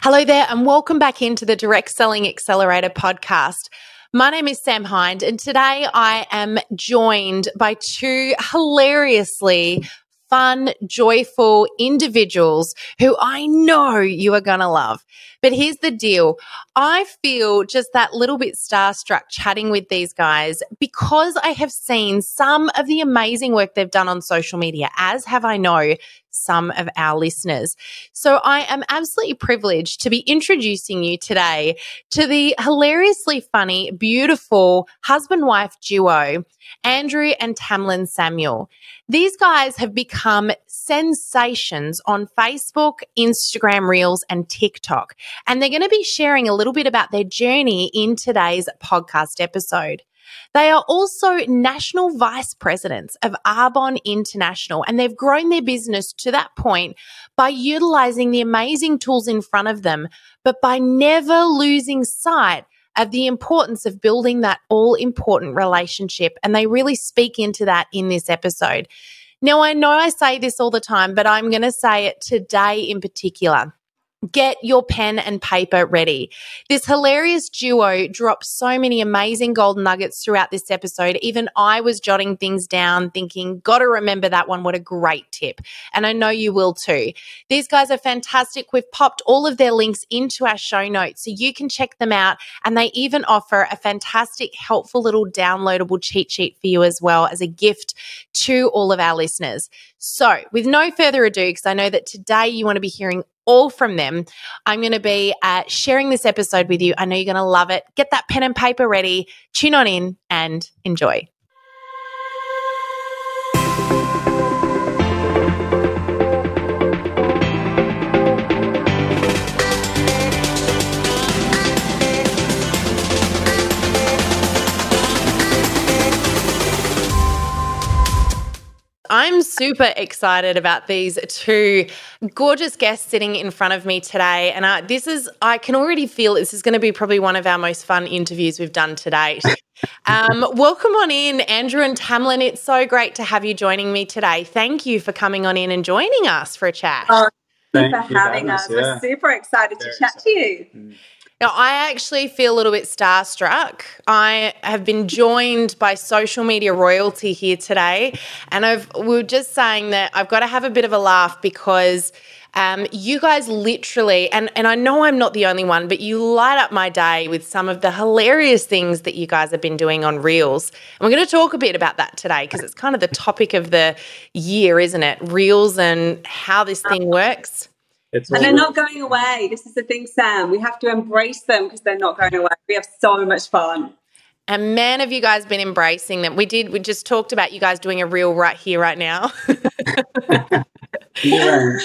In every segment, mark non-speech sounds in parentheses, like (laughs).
Hello there, and welcome back into the Direct Selling Accelerator podcast. My name is Sam Hind, and today I am joined by two hilariously fun, joyful individuals who I know you are going to love. But here's the deal I feel just that little bit starstruck chatting with these guys because I have seen some of the amazing work they've done on social media, as have I know some of our listeners. So I am absolutely privileged to be introducing you today to the hilariously funny, beautiful husband wife duo, Andrew and Tamlyn Samuel. These guys have become sensations on Facebook, Instagram Reels, and TikTok. And they're going to be sharing a little bit about their journey in today's podcast episode. They are also national vice presidents of Arbonne International, and they've grown their business to that point by utilizing the amazing tools in front of them, but by never losing sight of the importance of building that all important relationship. And they really speak into that in this episode. Now, I know I say this all the time, but I'm going to say it today in particular get your pen and paper ready. This hilarious duo dropped so many amazing gold nuggets throughout this episode. Even I was jotting things down, thinking, gotta remember that one. What a great tip. And I know you will too. These guys are fantastic. We've popped all of their links into our show notes so you can check them out. And they even offer a fantastic, helpful little downloadable cheat sheet for you as well as a gift to all of our listeners. So, with no further ado, because I know that today you want to be hearing all from them. I'm going to be uh, sharing this episode with you. I know you're going to love it. Get that pen and paper ready, tune on in, and enjoy. Super excited about these two gorgeous guests sitting in front of me today. And uh, this is, I can already feel this is going to be probably one of our most fun interviews we've done to date. Um, welcome on in, Andrew and Tamlyn. It's so great to have you joining me today. Thank you for coming on in and joining us for a chat. Oh, thank you for having us. Yeah. We're super excited Very to chat excited. to you. Mm. Now, I actually feel a little bit starstruck. I have been joined by social media royalty here today, and I've we were just saying that I've got to have a bit of a laugh because um, you guys literally, and, and I know I'm not the only one, but you light up my day with some of the hilarious things that you guys have been doing on Reels. And we're going to talk a bit about that today because it's kind of the topic of the year, isn't it? Reels and how this thing works. It's and they're not going away. This is the thing, Sam. We have to embrace them because they're not going away. We have so much fun. And man, have you guys been embracing them? We did. We just talked about you guys doing a reel right here, right now. (laughs) yeah.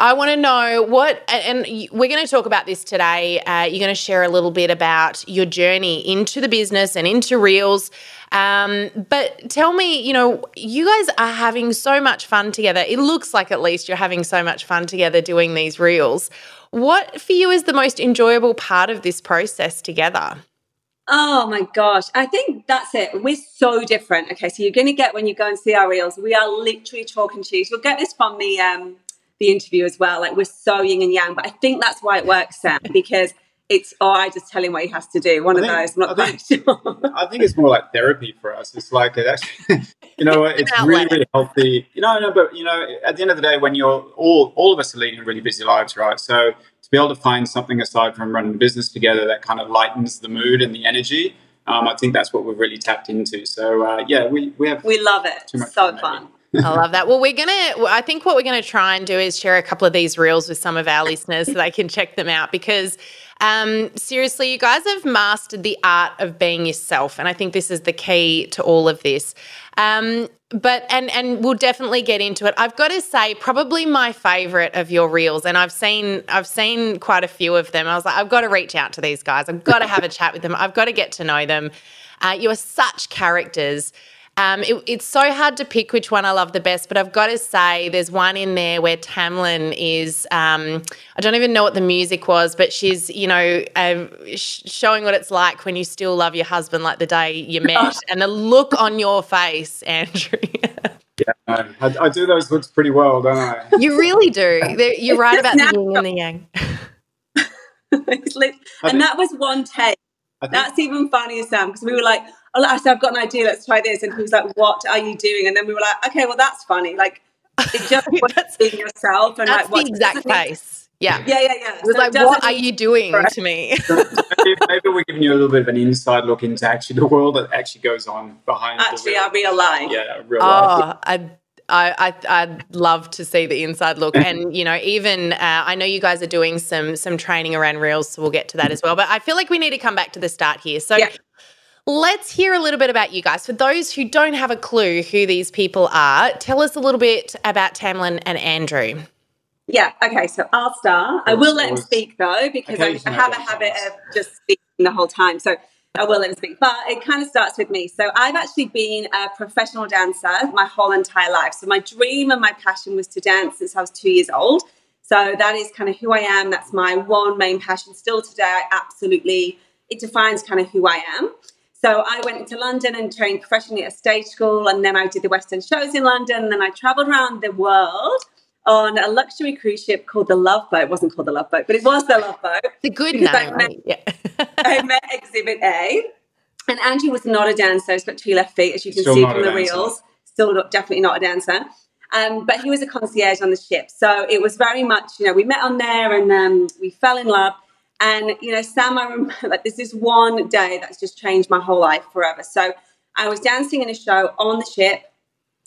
I want to know what, and we're going to talk about this today. Uh, you're going to share a little bit about your journey into the business and into Reels. Um, but tell me, you know, you guys are having so much fun together. It looks like at least you're having so much fun together doing these Reels. What for you is the most enjoyable part of this process together? Oh my gosh. I think that's it. We're so different. Okay, so you're gonna get when you go and see our reels, we are literally chalk and cheese. You'll get this from the um the interview as well. Like we're so yin and yang, but I think that's why it works, Sam, because it's oh, I just tell him what he has to do. One I of think, those. I'm not I think, sure. I think it's more like therapy for us. It's like it actually, (laughs) you know, it's really really healthy. You know, no, but you know, at the end of the day, when you're all all of us are leading really busy lives, right? So to be able to find something aside from running the business together that kind of lightens the mood and the energy. Um, I think that's what we've really tapped into. So uh, yeah, we, we have we love it. so fun. fun. (laughs) I love that. Well, we're going to, I think what we're going to try and do is share a couple of these reels with some of our listeners so they can check them out because um, seriously, you guys have mastered the art of being yourself. And I think this is the key to all of this. Um, but and and we'll definitely get into it. I've got to say, probably my favorite of your reels, and I've seen I've seen quite a few of them. I was like, I've got to reach out to these guys. I've got to have a chat with them. I've got to get to know them. Uh, you are such characters. Um, it, it's so hard to pick which one I love the best, but I've got to say there's one in there where Tamlyn is, um, I don't even know what the music was, but she's, you know, uh, sh- showing what it's like when you still love your husband like the day you met. and the look on your face, (laughs) Andrew. yeah, I, I, do those looks pretty well, don't I? (laughs) You really do. You're right about the yin and the (laughs) yang. and that was one take. That's even funnier, Sam, because we were like, oh, I said, I've got an idea, let's try this. And he was like, what are you doing? And then we were like, okay, well, that's funny. Like, it's just (laughs) being yourself. And that's like, the exact case. Yeah. Yeah, yeah, yeah. It was so like, what are you doing right. to me? (laughs) maybe, maybe, we're giving you a little bit of an inside look into actually the world that actually goes on behind actually our real life. Yeah, real oh, life. I I, I would love to see the inside look, and you know, even uh, I know you guys are doing some some training around reels, so we'll get to that as well. But I feel like we need to come back to the start here. So. Yeah. Let's hear a little bit about you guys. For those who don't have a clue who these people are, tell us a little bit about Tamlyn and Andrew. Yeah, okay, so I'll start. I will let him speak though, because I, I have a habit of just speaking the whole time. So I will let him speak. But it kind of starts with me. So I've actually been a professional dancer my whole entire life. So my dream and my passion was to dance since I was two years old. So that is kind of who I am. That's my one main passion. Still today, I absolutely, it defines kind of who I am. So I went to London and trained professionally at a stage school. And then I did the West End shows in London. And then I traveled around the world on a luxury cruise ship called the Love Boat. It wasn't called the Love Boat, but it was the Love Boat. (laughs) The good name. I met, yeah. (laughs) I met Exhibit A. And Andrew was not a dancer. He's got two left feet, as you can Still see from the reels. Still not, definitely not a dancer. Um, but he was a concierge on the ship. So it was very much, you know, we met on there and um, we fell in love. And, you know, Sam, I remember (laughs) like this is one day that's just changed my whole life forever. So I was dancing in a show on the ship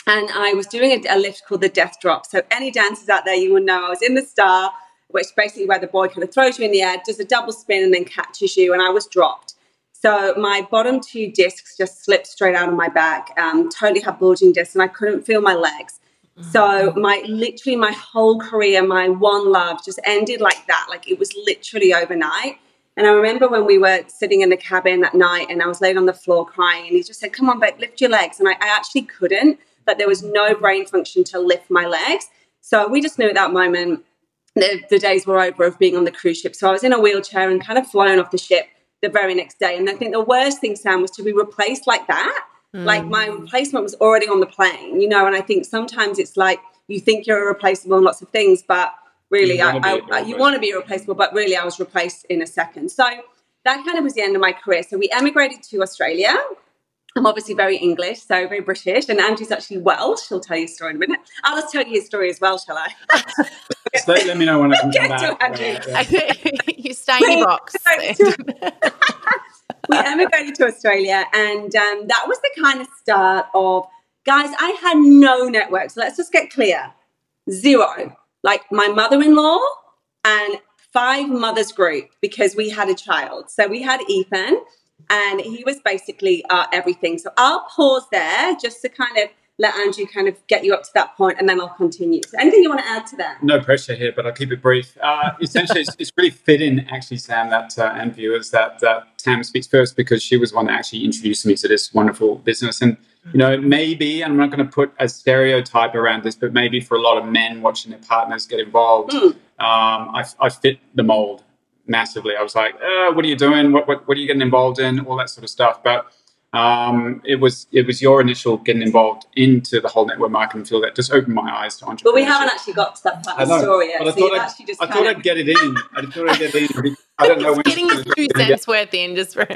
and I was doing a, a, lift called the Death Drop. So any dancers out there, you will know I was in the star, which basically where the boy kind of throws you in the air, does a double spin, and then catches you. And I was dropped. So my bottom two discs just slipped straight out of my back. Um, totally had bulging discs, and I couldn't feel my legs. So my literally my whole career, my one love, just ended like that. Like it was literally overnight. And I remember when we were sitting in the cabin that night, and I was laying on the floor crying, and he just said, "Come on, babe, lift your legs." And I, I actually couldn't that there was no brain function to lift my legs. So we just knew at that moment the, the days were over of being on the cruise ship. So I was in a wheelchair and kind of flown off the ship the very next day. And I think the worst thing, Sam, was to be replaced like that. Mm. Like my replacement was already on the plane, you know, and I think sometimes it's like you think you're irreplaceable in lots of things, but really, you I, I, you want to be irreplaceable, but really, I was replaced in a second. So that kind of was the end of my career. So we emigrated to Australia I'm obviously very English, so very British, and Andrew's actually Welsh. She'll tell you a story in a minute. I'll just tell you his story as well, shall I? (laughs) so let me know when I (laughs) come back. (laughs) you stay in your box. We emigrated to Australia, and um, that was the kind of start of guys. I had no network, so let's just get clear: zero. Like my mother-in-law and five mothers group because we had a child. So we had Ethan and he was basically uh, everything. So I'll pause there just to kind of let Andrew kind of get you up to that point, and then I'll continue. So anything you want to add to that? No pressure here, but I'll keep it brief. Uh, essentially, it's, it's, really fitting, actually, Sam, that uh, and viewers that that Tam speaks first because she was one that actually introduced me to this wonderful business. And you know, maybe I'm not going to put a stereotype around this, but maybe for a lot of men watching their partners get involved, mm. um, I, I fit the mold massively. I was like, uh, "What are you doing? What, what what are you getting involved in? All that sort of stuff." But um, it was it was your initial getting involved into the whole network marketing field that just opened my eyes to entrepreneurship. But we haven't actually got to that part of the story yet. But I thought, I'd, I thought. I'd get it in. I thought I'd get it in. I don't know when getting his two cents worth in. Just for,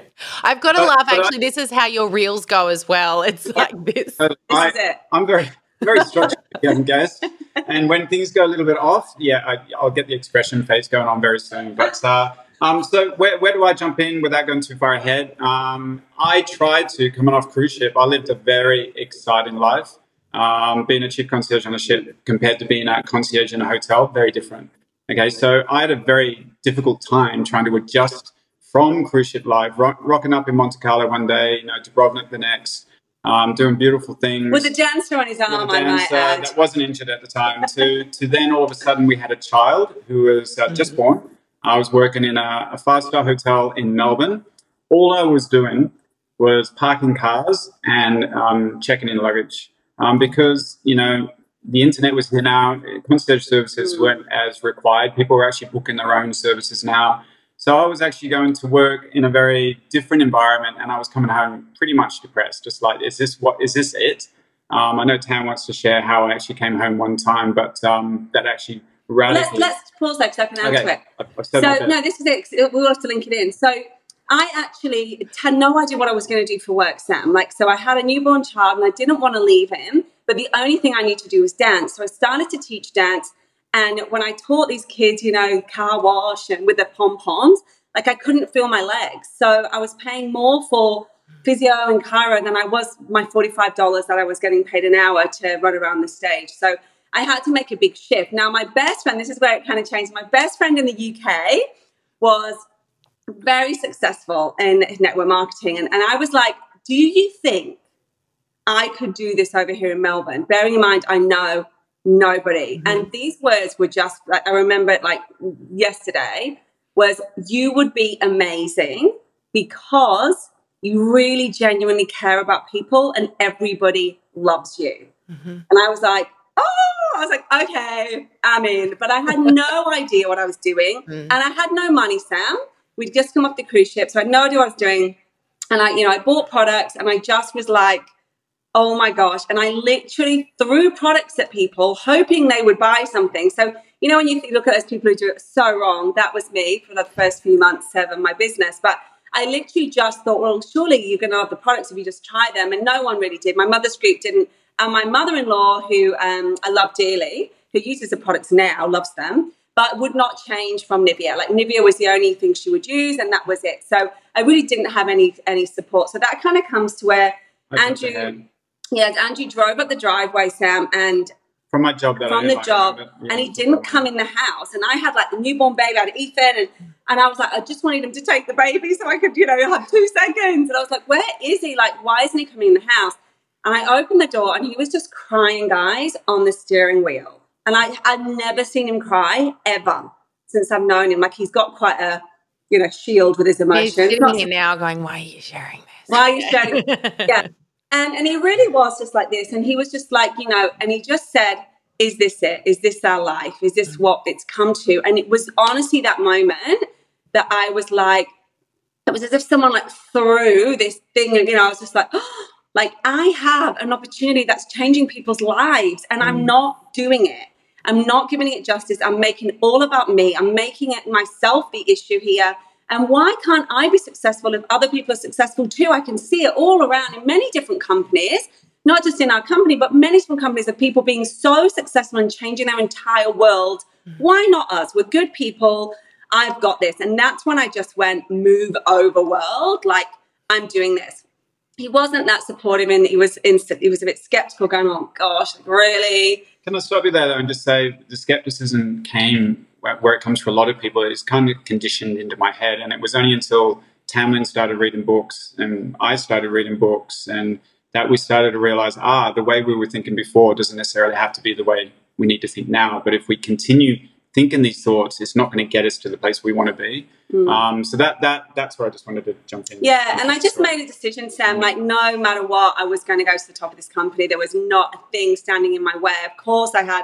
I've got to but, laugh. Actually, I, this is how your reels go as well. It's like this. this I, is it. I'm very very structured young guys. And when things go a little bit off, yeah, I, will get the expression face going on very soon. But uh, um, so where, where do I jump in without going too far ahead? Um, I tried to, coming off cruise ship, I lived a very exciting life. Um, being a chief concierge on a ship compared to being a concierge in a hotel, very different. Okay, so I had a very difficult time trying to adjust from cruise ship life, rock, rocking up in Monte Carlo one day, you know, Dubrovnik the next, um, doing beautiful things. With a dancer on his arm, I might add. That wasn't injured at the time. to, to then all of a sudden we had a child who was uh, just born. I was working in a, a five star hotel in Melbourne. All I was doing was parking cars and um, checking in luggage um, because, you know, the internet was here now, concierge services mm. weren't as required. People were actually booking their own services now. So I was actually going to work in a very different environment and I was coming home pretty much depressed, just like, is this what, is this it? Um, I know Tam wants to share how I actually came home one time, but um, that actually radically. Let's, let's pause there because I can answer Okay. it. I've- I've So no, this is it. We will have to link it in. So I actually had no idea what I was going to do for work, Sam. Like, so I had a newborn child and I didn't want to leave him, but the only thing I need to do was dance. So I started to teach dance, and when I taught these kids, you know, car wash and with the pom poms, like I couldn't feel my legs. So I was paying more for physio and chiro than I was my forty-five dollars that I was getting paid an hour to run around the stage. So I had to make a big shift. Now, my best friend, this is where it kind of changed. My best friend in the UK was very successful in network marketing. And, and I was like, do you think I could do this over here in Melbourne? Bearing in mind, I know nobody. Mm-hmm. And these words were just, like, I remember it like yesterday, was you would be amazing because you really genuinely care about people and everybody loves you. Mm-hmm. And I was like, oh, I was like, okay, I'm in. But I had no (laughs) idea what I was doing. Mm. And I had no money, Sam. We'd just come off the cruise ship. So I had no idea what I was doing. And I, you know, I bought products and I just was like, oh my gosh. And I literally threw products at people, hoping they would buy something. So, you know, when you look at those people who do it so wrong, that was me for the first few months of my business. But I literally just thought, well, surely you're going to love the products if you just try them. And no one really did. My mother's group didn't. And my mother in law, who um, I love dearly, who uses the products now, loves them, but would not change from Nivea. Like Nivea was the only thing she would use, and that was it. So I really didn't have any any support. So that kind of comes to where I Andrew, yeah, Andrew drove up the driveway, Sam, and from my job that from the like job, that, and he didn't come in the house. And I had like the newborn baby, I had Ethan, and and I was like, I just wanted him to take the baby so I could, you know, have two seconds. And I was like, where is he? Like, why isn't he coming in the house? And I opened the door, and he was just crying, guys, on the steering wheel. And I I'd never seen him cry ever since I've known him. Like he's got quite a, you know, shield with his He's emotions. sitting Not- here now going, why are you sharing this? Why are you sharing (laughs) yeah. And and he really was just like this. And he was just like, you know, and he just said, Is this it? Is this our life? Is this mm. what it's come to? And it was honestly that moment that I was like, it was as if someone like threw this thing, and you know, I was just like, (gasps) oh, like I have an opportunity that's changing people's lives, and I'm mm. not doing it. I'm not giving it justice. I'm making it all about me. I'm making it myself the issue here. And why can't I be successful if other people are successful too? I can see it all around in many different companies, not just in our company, but many different companies of people being so successful and changing their entire world. Mm. Why not us? We're good people. I've got this. And that's when I just went, move over world. Like, I'm doing this. He wasn't that supportive and he was instant. He was a bit skeptical, going, oh gosh, like, really? Can I stop you there though and just say the skepticism came where, it comes for a lot of people. It's kind of conditioned into my head, and it was only until Tamlyn started reading books and I started reading books and that we started to realize ah the way we were thinking before doesn't necessarily have to be the way we need to think now. But if we continue thinking these thoughts, it's not going to get us to the place we want to be. Um, so that that that's where I just wanted to jump in. Yeah, and I just made a decision, Sam. Like, no matter what, I was going to go to the top of this company. There was not a thing standing in my way. Of course, I had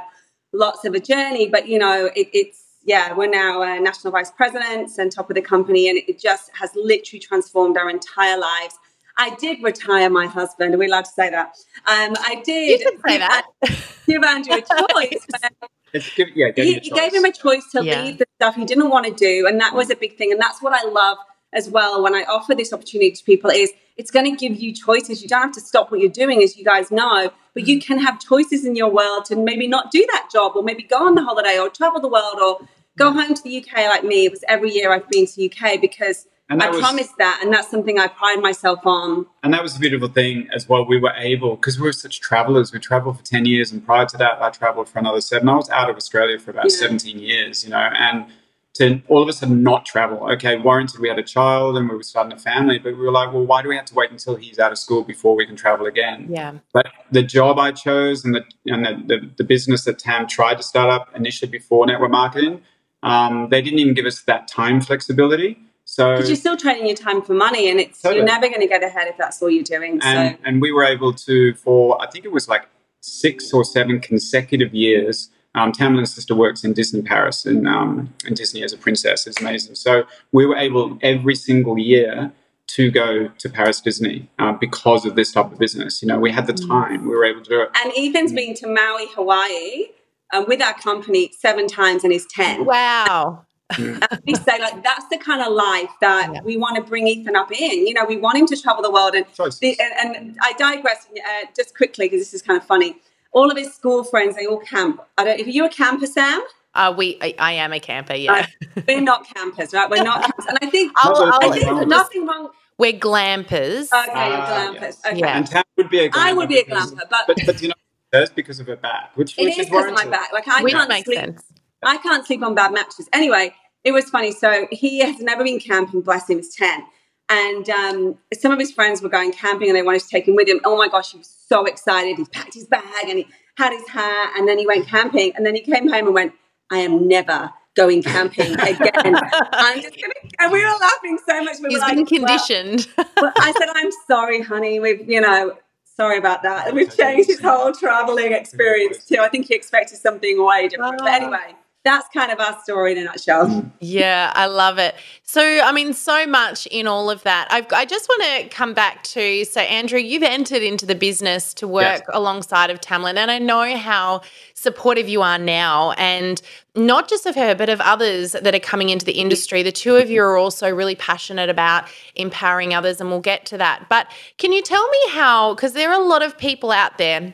lots of a journey, but you know, it, it's yeah, we're now uh, national vice presidents and top of the company, and it just has literally transformed our entire lives. I did retire my husband. Are we allowed to say that? Um, I did. You can say that. Give Andrew a (laughs) choice. It's give, yeah, give he, you a he choice. gave him a choice to Yeah. leave the stuff he didn't want to do and that was a big thing and that's what i love as well when i offer this opportunity to people is it's going to give you choices you don't have to stop what you're doing as you guys know but you can have choices in your world to maybe not do that job or maybe go on the holiday or travel the world or go home to the uk like me it was every year i've been to the uk because And i was- promised that and that's something i pride myself on And that was a beautiful thing as well. We were able, because we were such travelers, we traveled for 10 years. And prior to that, I traveled for another seven. I was out of Australia for about Yeah. 17 years, you know, and to all of a sudden not travel. Okay, warranted we had a child and we were starting a family, but we were like, well, why do we have to wait until he's out of school before we can travel again? Yeah. But the job I chose and the and the, the, the business that Tam tried to start up initially before network marketing, um, they didn't even give us that time flexibility. So because you're still trading your time for money and it's Totally. you're never going to get ahead if that's all you're doing and so and we were able to for I think it was like six or seven consecutive years. Um, Tamlyn's sister works in Disney Paris and um, and Disney as a princess is amazing. So we were able every single year to go to Paris Disney uh, because of this type of business. You know, we had the time. We were able to do it. And Ethan's been to Maui, Hawaii, um, with our company seven times and is 10. Wow. (laughs) and we say like that's the kind of life that yeah. we want to bring Ethan up in. You know, we want him to travel the world. And the, and, and, I digress uh, just quickly because this is kind of funny. All of his school friends, they all camp. I don't. If you a camper, Sam? Uh, we, I, I am a camper. Yeah, uh, we're not campers, right? We're not campers, and I think, (laughs) I'll, I think there's nothing wrong. We're glampers. Okay, uh, glampers. Yes. Okay. Yeah. And Tam would be a glamper. I would be a glamper, but but, but you know, that's because of her back, which, it which is because of my back. Like I which can't sleep. Sense. I can't sleep on bad mattresses. Anyway, it was funny. So he has never been camping. Bless him. He's ten. And um, some of his friends were going camping and they wanted to take him with him. Oh my gosh, he was so excited. He packed his bag and he had his hat and then he went camping. And then he came home and went, I am never going camping (laughs) again. I'm just gonna and we were laughing so much. We He's been like, conditioned. Well, well, I said, I'm sorry, honey. We've, you know, sorry about that. And we've changed his whole traveling experience too. I think he expected something way different. But anyway, that's kind of our story in a nutshell. Mm. Yeah, I love it. So, I mean, so much in all of that. I've, i just want to come back to so, Andrew, you've entered into the business to work yes. alongside of Tamlyn, and I know how supportive you are now, and not just of her, but of others that are coming into the industry. The two of you are also really passionate about empowering others, and we'll get to that. But can you tell me how, because there are a lot of people out there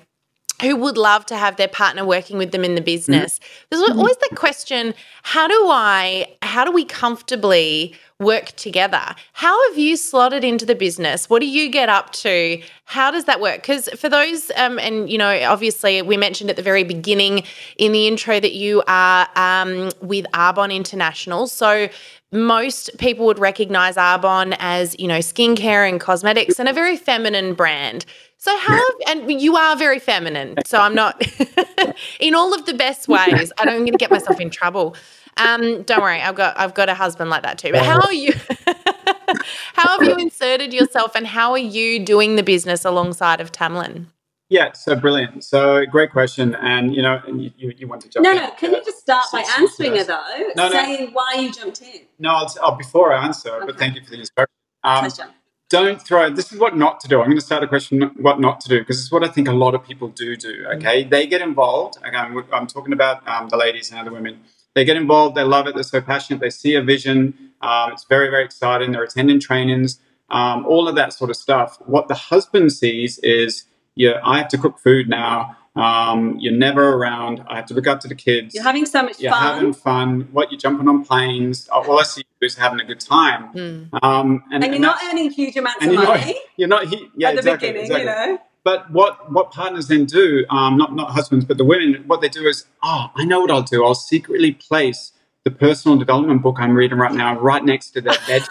who would love to have their partner working with them in the business. There's always the question, how do I how do we comfortably work together? How have you slotted into the business? What do you get up to? How does that work? Because for those, um, and you know, obviously we mentioned at the very beginning in the intro that you are um, with Arbonne International. So most people would recognize Arbonne as, you know, skincare and cosmetics and a very feminine brand. So how and you are very feminine. So I'm not (laughs) in all of the best ways. I don't going to get myself in trouble. Um, don't worry, I've got I've got a husband like that too. But how are you? (laughs) how have you (laughs) inserted yourself, and how are you doing the business alongside of Tamlyn? Yeah, so brilliant. So great question, and you know, and you, you, want to jump? No, in. no. Can you just start by answering it though, no, saying no. why you jumped in? No, I'll, I'll before I answer, okay. but thank you for the introduction. Um, don't throw this is what not to do. I'm going to start a question what not to do because it's what i think a lot of people do do okay? Mm-hmm. they get involved again i'm talking about um, the ladies and other women. They get involved they love it they're so passionate they see a vision um, it's very very exciting they're attending trainings um, all of that sort of stuff. What the husband sees is yeah i have to cook food now um, you're never around. I have to look after the kids. You're having so much you're fun. You're having fun. What you're jumping on planes. All I see you is having a good time. Mm. Um, and, and, you're and not earning huge amounts of you're money. Not, (laughs) you're not. Yeah, at the exactly, beginning, exactly. you know. But what what partners then do, um, not not husbands, but the women, what they do is, oh, I know what I'll do. I'll secretly place the personal development book I'm reading right now right next to their (laughs) bed.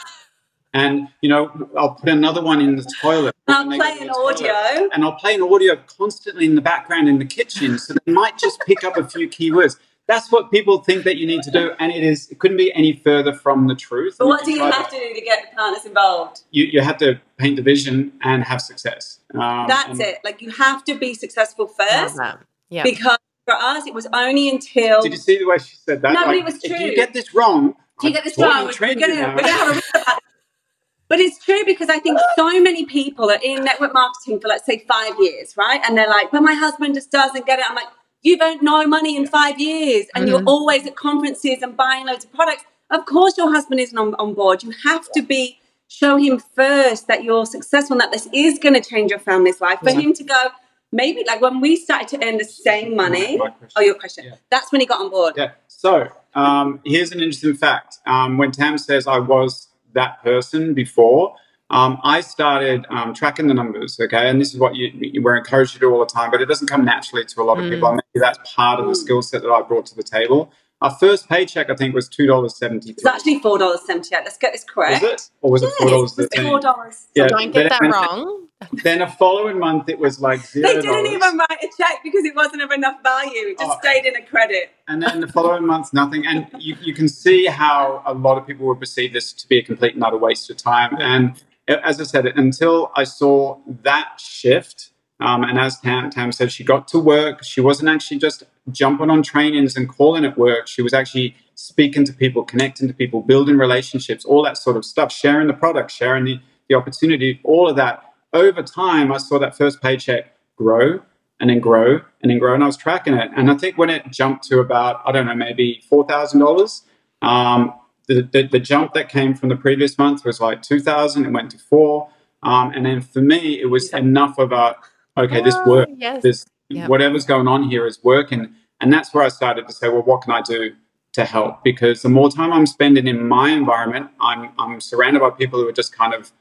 And you know I'll put another one in the toilet. I'll play an audio, and I'll play an audio constantly in the background in the kitchen, so they might just pick up a few keywords. That's what people think that you need to do, and it is it couldn't be any further from the truth. But what do you have to do to get the partners involved? You you have to paint the vision and have success. Um, That's it. Like you have to be successful first. Yeah. Because for us, it was only until. Did you see the way she said that? No, like, but it was true. If you get this wrong, do you get this wrong? We're going to have a but it's true because I think so many people are in network marketing for, let's say, five years, right? And they're like, but my husband just doesn't get it. I'm like, you've earned no money in five years and mm-hmm. you're always at conferences and buying loads of products. Of course, your husband isn't on, on board. You have to be, show him first that you're successful and that this is going to change your family's life. For yeah. him to go, maybe like when we started to earn the same money. Oh, your question. Yeah. That's when he got on board. Yeah. So um, here's an interesting fact. Um, when Tam says I was that person before, um, I started um, tracking the numbers, okay? And this is what you, you, we're encouraged to do all the time, but it doesn't come naturally to a lot of mm. people. And maybe that's part of the skill set that I brought to the table. Our first paycheck, I think, was two dollars seventy. It's actually four dollars seventy eight. Let's get this correct. Was it, or was it four dollars? Yes, four dollars. Yeah, don't get that wrong. Then a following month, it was like zero. They didn't even write a check because it wasn't of enough value. It just oh. stayed in a credit. And then the following month, nothing. And you, you can see how a lot of people would perceive this to be a complete and utter waste of time. And as I said, until I saw that shift um, and as Tam, Tam said, she got to work. She wasn't actually just jumping on trainings and calling it work. She was actually speaking to people, connecting to people, building relationships, all that sort of stuff, sharing the product, sharing the, the opportunity, all of that. Over time, I saw that first paycheck grow. and then grow and then grow. And I was tracking it. And I think when it jumped to about, I don't know, maybe $4,000, um, the, the, the, jump that came from the previous month was like 2000 it went to four um, and then for me it was enough of a okay this oh, work yes. this yep. whatever's going on here is working and that's where i started to say well what can i do to help because the more time i'm spending in my environment i'm, I'm surrounded by people who are just kind of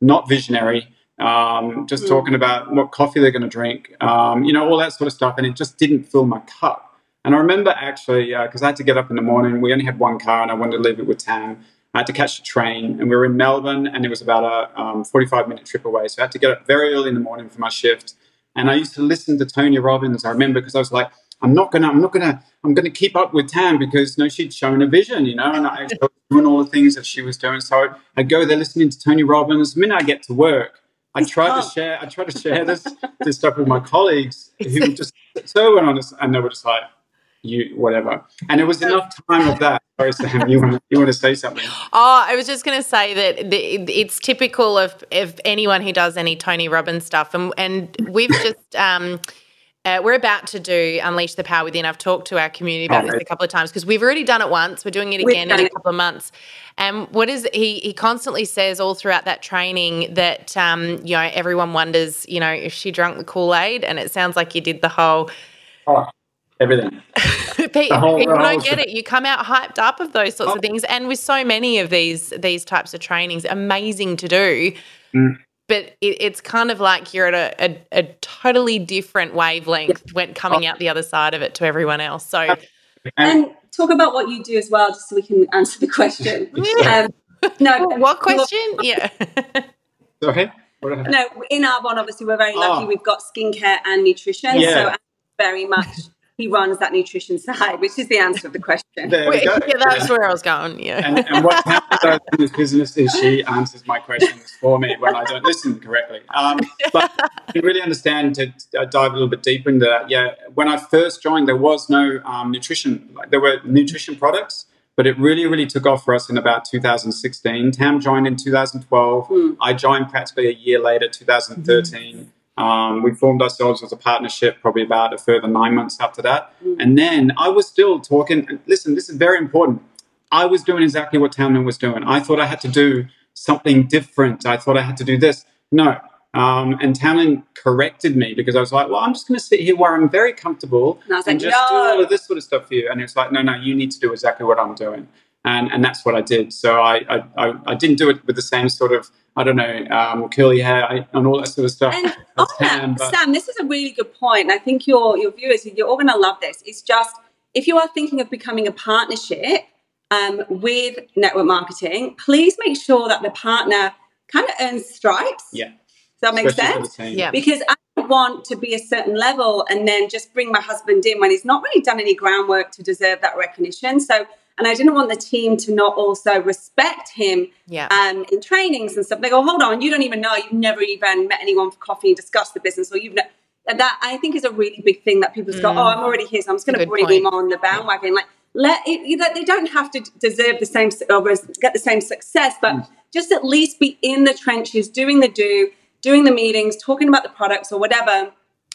not visionary um, just mm. talking about what coffee they're going to drink um, you know all that sort of stuff and it just didn't fill my cup and I remember actually, because uh, I had to get up in the morning, we only had one car and I wanted to leave it with Tam. I had to catch the train and we were in Melbourne and it was about a um, 45 minute trip away. So I had to get up very early in the morning for my shift. And I used to listen to Tony Robbins. I remember because I was like, I'm not gonna, I'm not gonna, I'm gonna keep up with Tam because you know she'd shown a vision, you know, and I was doing all the things that she was doing. So I'd go there listening to Tony Robbins. The minute I get to work, I try to share, I try to share this this stuff with my colleagues who would just so went on, and they were just like, you whatever. And it was enough time of that. Sorry, Sam, you want to, you want to say something? Oh, I was just going to say that the, it's typical of of anyone who does any Tony Robbins stuff, and and we've (laughs) just. Um, uh, we're about to do Unleash the Power Within. I've talked to our community about oh, this a couple of times because we've already done it once. We're doing it again in a couple of months. And what is he? He constantly says all throughout that training that um, you know everyone wonders, you know, if she drank the Kool Aid, and it sounds like you did the whole. Oh everything. (laughs) people, whole, people don't get it. You come out hyped up of those sorts oh. of things, and with so many of these these types of trainings, amazing to do. Mm. But it, it's kind of like you're at a, a, a totally different wavelength when coming oh. out the other side of it to everyone else. So, and, and talk about what you do as well, just so we can answer the question. (laughs) um, no, (laughs) what question? yeah. Sorry. No, in Arbonne, obviously, we're very lucky. Oh. We've got skincare and nutrition. Yeah. So very much he runs that nutrition side, which is the answer of the question. Wait, yeah, that's where I was going. Yeah. And, and what happens in this business is she answers my questions for me when I don't listen correctly. Um, but you really understand to uh, dive a little bit deeper into that. Yeah, when I first joined, there was no um, nutrition. Like there were nutrition products, but it really, really took off for us in about 2016. Tam joined in 2012. Mm. I joined practically a year later, 2013. Mm. Um, we formed ourselves as a partnership probably about a further nine months after that. Mm. And then I was still talking. Listen, this is very important. I was doing exactly what Tamlyn was doing. I thought I had to do something different. I thought I had to do this. No. Um, and Tamlyn corrected me because I was like, well, I'm just going to sit here where I'm very comfortable and, and like, just no. do all of this sort of stuff for you. And it's like, no, no, you need to do exactly what I'm doing. And, and that's what I did. So I, I, I didn't do it with the same sort of I don't know, um, curly hair and all that sort of stuff. And oh, Sam, Sam, this is a really good point. And I think your your viewers, you're all going to love this. It's just if you are thinking of becoming a partnership um, with network marketing, please make sure that the partner kind of earns stripes. Yeah. Does that make sense? Yeah. Because I want to be a certain level and then just bring my husband in when he's not really done any groundwork to deserve that recognition. So and I didn't want the team to not also respect him yeah. um, in trainings and stuff. They go, hold on, you don't even know. You've never even met anyone for coffee and discussed the business, or you've ne-. that I think is a really big thing that people mm. go, oh, I'm already here, so I'm just going to bring point. him on the bandwagon. Like, let it, they don't have to deserve the same or get the same success, but mm. just at least be in the trenches, doing the do, doing the meetings, talking about the products or whatever,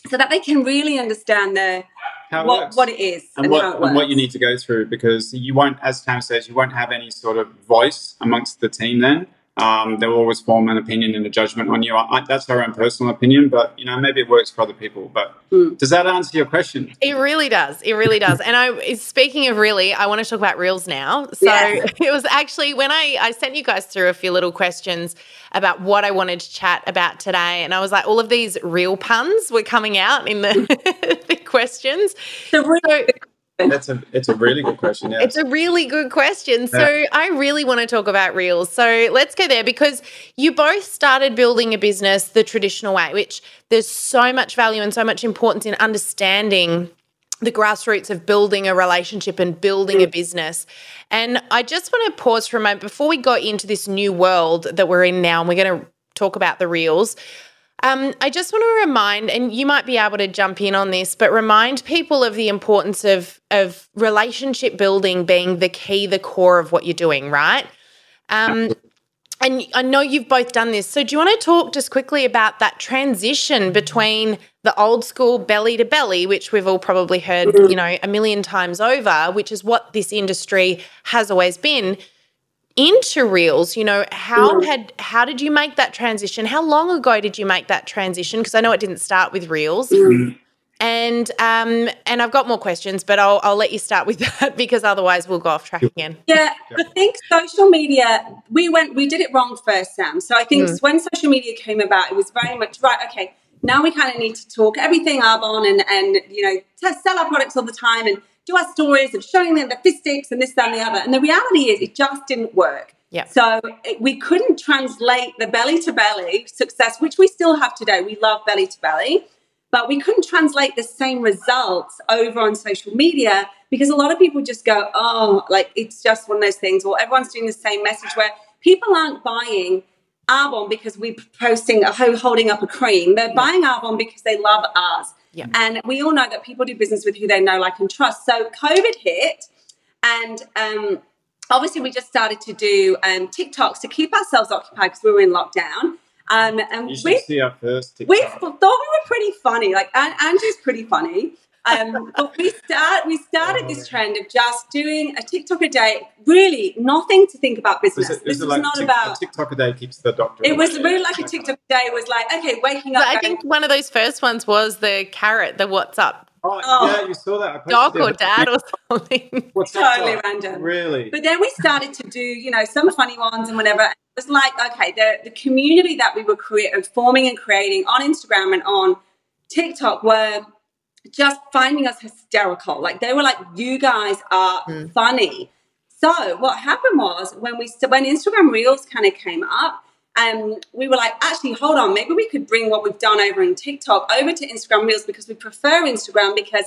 so that they can really understand the how it what, works. what it is and, and what, and what you need to go through because you won't, as Tam says, you won't have any sort of voice amongst the team then um, they'll always form an opinion and a judgment on you. I, that's our own personal opinion, but you know maybe it works for other people. But mm. does that answer your question? It really does. It really does. and I, speaking of really, I want to talk about reels now. So yeah. (laughs) it was actually when I I sent you guys through a few little questions about what I wanted to chat about today, and I was like, all of these real puns were coming out in the, (laughs) the questions. The real so, that's a it's a really good question. Yeah. It's a really good question. So yeah. I really want to talk about reels. So let's go there because you both started building a business the traditional way, which there's so much value and so much importance in understanding the grassroots of building a relationship and building a mm. business. And I just want to pause for a moment before we go into this new world that we're in now, and we're going to talk about the reels. Um, I just want to remind, and you might be able to jump in on this, but remind people of the importance of of relationship building being the key, the core of what you're doing, right? Um, and I know you've both done this. So, do you want to talk just quickly about that transition between the old school belly to belly, which we've all probably heard, you know, a million times over, which is what this industry has always been, into reels? You know, how had how did you make that transition? How long ago did you make that transition? Because I know it didn't start with reels. Mm-hmm. And um, and I've got more questions, but I'll I'll let you start with (laughs) that because otherwise we'll go off track again. Yeah, I think social media we went we did it wrong first, Sam. So I think mm. when social media came about, it was very much right. Okay, now we kind of need to talk everything Arbonne and and you know sell our products all the time and do our stories of showing them the fizz sticks and this that, and the other. And the reality is, it just didn't work. Yeah. So it, we couldn't translate the belly to belly success, which we still have today. We love belly to belly but we couldn't translate the same results over on social media because a lot of people just go, oh, like it's just one of those things, or everyone's doing the same message where people aren't buying Arbonne because we're posting a holding up a cream. They're buying Arbonne because they love us. Yeah. And we all know that people do business with who they know, like, and trust. So COVID hit, and um, obviously we just started to do um, TikToks to keep ourselves occupied because we were in lockdown. Um, and you should we, see our first TikTok. We thought we were pretty funny. Like Andrew's pretty funny. Um, but we start we started this trend of just doing a TikTok a day. Really, nothing to think about business. it, this was like not tick, about a TikTok a day keeps the doctor. It was really like a TikTok a day. Was like okay, waking up. But I think one of those first ones was the carrot, the what's up Oh, oh, yeah, you saw that. Doc or dad or something. (laughs) What's totally random. Really? But then we started to do, you know, some funny ones and whatever. It was like, okay, the, the community that we were creating, forming and creating on Instagram and on TikTok were just finding us hysterical. Like they were like, you guys are mm. funny. So what happened was when we when Instagram Reels kind of came up, um, we were like, actually, hold on, maybe we could bring what we've done over in TikTok over to Instagram Reels because we prefer Instagram because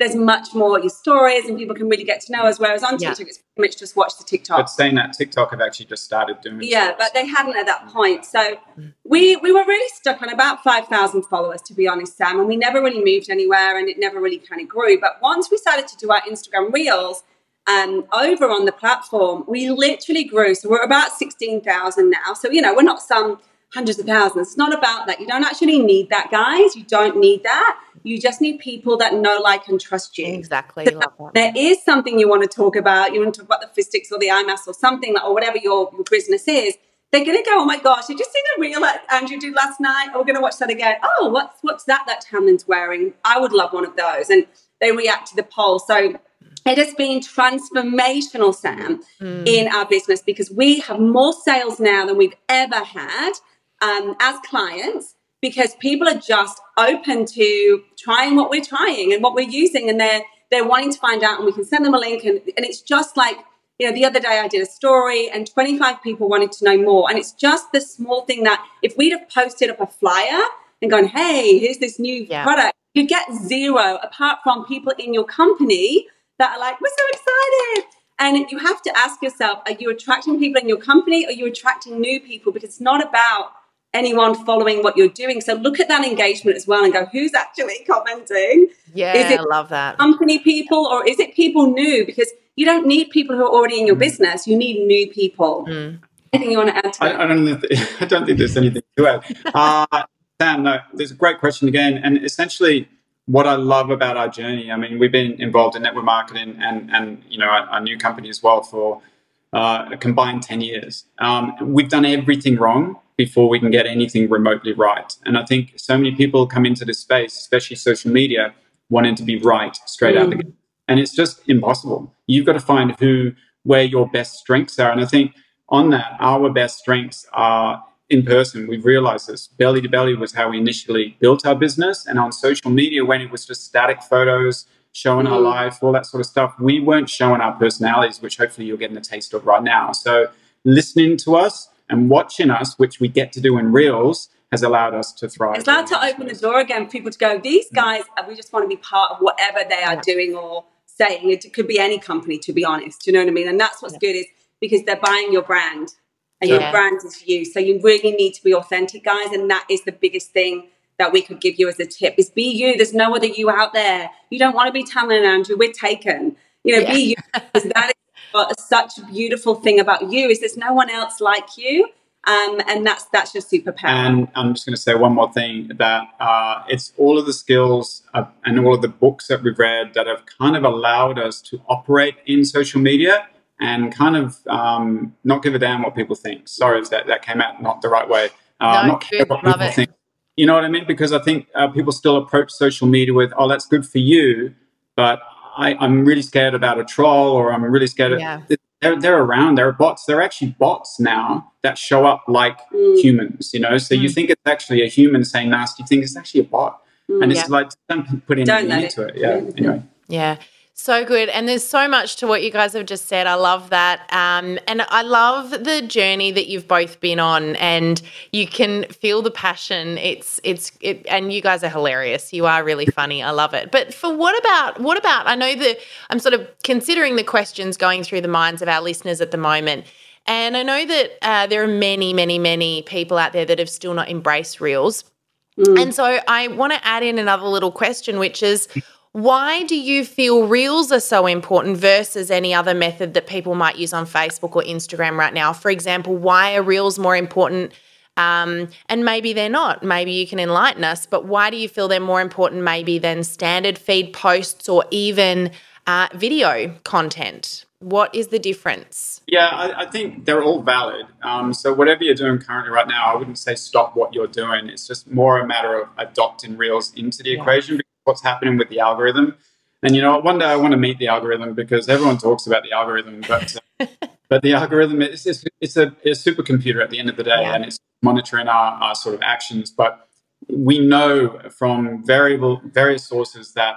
there's much more your stories and people can really get to know us. Whereas on TikTok, it's pretty much just watch the TikTok. But saying that, TikTok have actually just started doing Yeah, stories. but they hadn't at that point. So we we were really stuck on about 5,000 followers, to be honest, Sam. And we never really moved anywhere and it never really kind of grew. But once we started to do our Instagram Reels, um, over on the platform, we literally grew. So we're about 16,000 now. So, you know, we're not some hundreds of thousands. It's not about that. You don't actually need that, guys. You don't need that. You just need people that know, like, and trust you. Exactly. So there is something you want to talk about. You want to talk about the fizz sticks or the IMAS or something, or whatever your, your business is. They're going to go, oh my gosh, did you see the reel that Andrew did last night? Oh, we're going to watch that again. Oh, what's what's that that Tamlyn's wearing? I would love one of those. And they react to the poll. So it has been transformational, Sam, mm. in our business because we have more sales now than we've ever had um, as clients because people are just open to trying what we're trying and what we're using and they're they're wanting to find out and we can send them a link and, and it's just like you know the other day i did a story and 25 people wanted to know more and it's just the small thing that if we'd have posted up a flyer and gone hey here's this new yeah. product you get zero apart from people in your company that are like, we're so excited. And you have to ask yourself, are you attracting people in your company? Or are you attracting new people? Because it's not about anyone following what you're doing. So look at that engagement as well and go, who's actually (laughs) commenting? Yeah, is it I love that. Company people or is it people new? Because you don't need people who are already in your mm. business. You need new people. Mm. Anything you want to add to I, I, don't, think, (laughs) I don't think there's anything to add. Uh, (laughs) Sam, no, there's a great question again. And essentially, what I love about our journey, I mean, we've been involved in network marketing and, and you know, our, our new company as well for uh, a combined 10 years. Um, we've done everything wrong before we can get anything remotely right. And I think so many people come into this space, especially social media, wanting to be right straight mm. out the gate. And it's just impossible. You've got to find who, where your best strengths are. And I think on that, our best strengths are in person, we've realized this. Belly to belly was how we initially built our business. And on social media, when it was just static photos showing our mm. life, all that sort of stuff, we weren't showing our personalities, which hopefully you're getting a taste of right now. So listening to us and watching us, which we get to do in reels, has allowed us to thrive. It's allowed to open the door again for people to go, these mm. guys, we just want to be part of whatever they are yeah. doing or saying. It could be any company, to be honest. Do you know what I mean? And that's what's yeah. good is because they're buying your brand and yeah. your brand is you. So you really need to be authentic, guys. And that is the biggest thing that we could give you as a tip is be you. There's no other you out there. You don't want to be Tamlyn and Andrew. We're taken. You know, yeah. be you. Because that is such a beautiful thing about you is there's no one else like you. Um, and that's that's your superpower. And I'm just going to say one more thing that uh, it's all of the skills uh, and all of the books that we've read that have kind of allowed us to operate in social media and kind of um, not give a damn what people think. Sorry if that, that came out not the right way. Uh, no, not care what people it. think. You know what I mean? Because I think uh, people still approach social media with, oh, that's good for you, but I, am really scared about a troll or I'm really scared yeah. of they're, they're around. There are bots. They're actually bots now that show up like mm. humans, you know? So mm. you think it's actually a human saying nasty things. It's actually a bot. Mm, and it's yeah. like, don't put anything into it. it. Yeah. (laughs) Anyway. Yeah. So good. And there's so much to what you guys have just said. I love that. Um, and I love the journey that you've both been on and you can feel the passion. It's, it's, it, and you guys are hilarious. You are really funny. I love it. But for what about, what about, I know that I'm sort of considering the questions going through the minds of our listeners at the moment. And I know that uh, there are many, many, many people out there that have still not embraced reels. Mm. And so I want to add in another little question, which is why do you feel reels are so important versus any other method that people might use on Facebook or Instagram right now? For example, why are reels more important? Um, and maybe they're not. Maybe you can enlighten us, but why do you feel they're more important maybe than standard feed posts or even uh, video content? What is the difference? Yeah, I, I think they're all valid. Um, so, whatever you're doing currently right now, I wouldn't say stop what you're doing. It's just more a matter of adopting Reels into the yeah. equation what's happening with the algorithm. And you know, one day I want to meet the algorithm because everyone talks about the algorithm, but uh, (laughs) but the algorithm is it's, it's, a, supercomputer at the end of the day, yeah. and it's monitoring our, our sort of actions. But we know from variable various sources that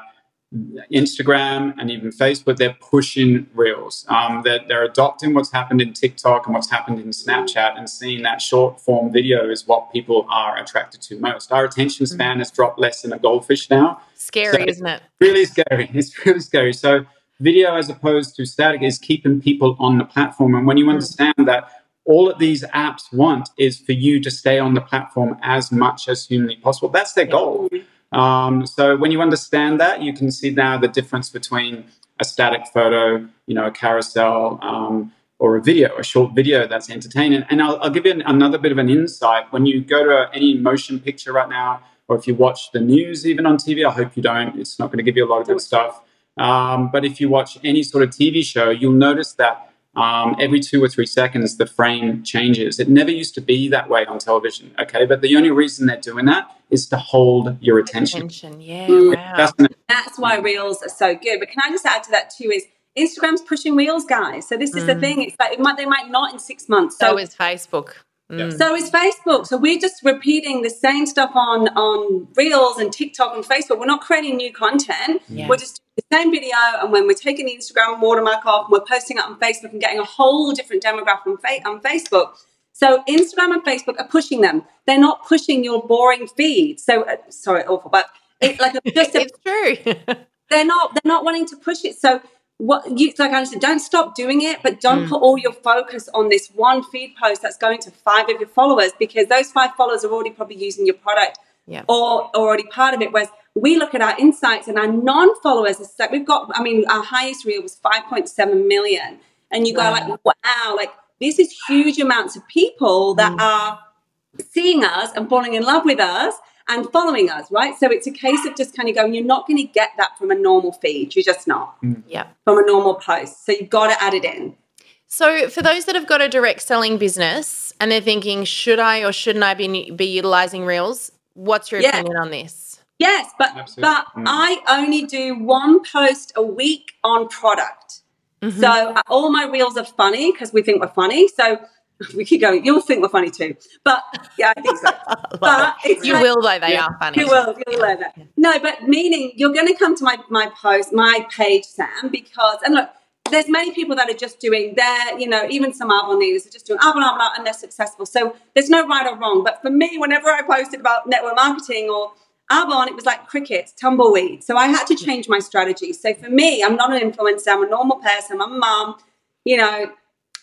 Instagram and even Facebook, they're pushing reels. Um, they're, they're adopting what's happened in TikTok and what's happened in Snapchat and seeing that short form video is what people are attracted to most. Our attention mm-hmm. span mm-hmm. has dropped less than a goldfish now. Scary, so isn't it? Really scary. (laughs) It's really scary. So, video as opposed to static is keeping people on the platform. And when you mm. understand mm-hmm. that all that these apps want is for you to stay on the platform as much as humanly possible, that's their goal. Um, so when you understand that, you can see now the difference between a static photo, you know, a carousel, um, or a video, a short video that's entertaining. And I'll, I'll give you an, another bit of an insight. When you go to any motion picture right now, or if you watch the news even on TV, I hope you don't. It's not going to give you a lot of good stuff. Um, but if you watch any sort of TV show, you'll notice that um, every two or three seconds the frame changes. It never used to be that way on television. Okay, but the only reason they're doing that is to hold your attention. Attention, yeah. Wow. That's why reels are so good. But can I just add to that too? Is Instagram's pushing reels, guys. So this is mm. the thing. It's like it might, they might not in six months. So, so is Facebook. Mm. So is Facebook. So we're just repeating the same stuff on on Reels and TikTok and Facebook. We're not creating new content. Yeah. We're just the same video, and when we're taking the Instagram watermark off, we're posting it on Facebook and getting a whole different demographic on, fa- on Facebook. So Instagram and Facebook are pushing them. They're not pushing your boring feed. So uh, sorry, awful, but it, like just (laughs) a, it's true. (laughs) they're not they're not wanting to push it. So what you like I said, don't stop doing it, but don't mm. put all your focus on this one feed post that's going to five of your followers because those five followers are already probably using your product yeah. or already part of it. Whereas we look at our insights and our non-followers, is like we've got, I mean, our highest reel was 5.7 million. And you go like, wow, like this is huge amounts of people that mm. are seeing us and falling in love with us and following us, right? So it's a case of just kind of going, you're not going to get that from a normal feed. You're just not. Mm. Yeah. From a normal post. So you've got to add it in. So for those that have got a direct selling business and they're thinking, should I or shouldn't I be, be utilizing Reels? What's your yeah. opinion on this? Yes, but Absolutely. but mm. I only do one post a week on product. Mm-hmm. So uh, all my reels are funny because we think we're funny. So (laughs) we keep going. You'll think we're funny too, but yeah, I think so. (laughs) but you like, will, though they yeah, are funny. You will. You'll learn that. No, but meaning you're going to come to my my post, my page, Sam, because and look, there's many people that are just doing their, you know, even some Arbonne leaders are just doing Arbonne, Arbonne, and they're successful. So there's no right or wrong. But for me, whenever I posted about network marketing or Arbonne, it was like crickets, tumbleweed. So I had to change my strategy. So for me, I'm not an influencer. I'm a normal person. I'm a mom. You know,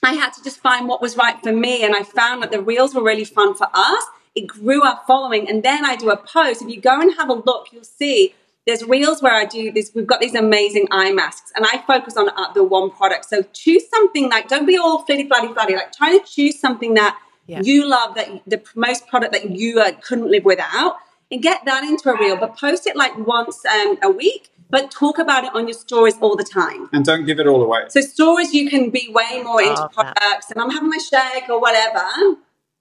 I had to just find what was right for me. And I found that the reels were really fun for us. It grew our following. And then I do a post. If you go and have a look, you'll see there's reels where I do this. We've got these amazing eye masks, and I focus on uh, the one product. So choose something like, don't be all flitty, flatty, flatty. Like, try to choose something that yeah. you love that the most product that you uh, couldn't live without and get that into a reel, but post it like once um, a week but talk about it on your stories all the time. And don't give it all away. So stories you can be way more into products and I'm having my shake or whatever.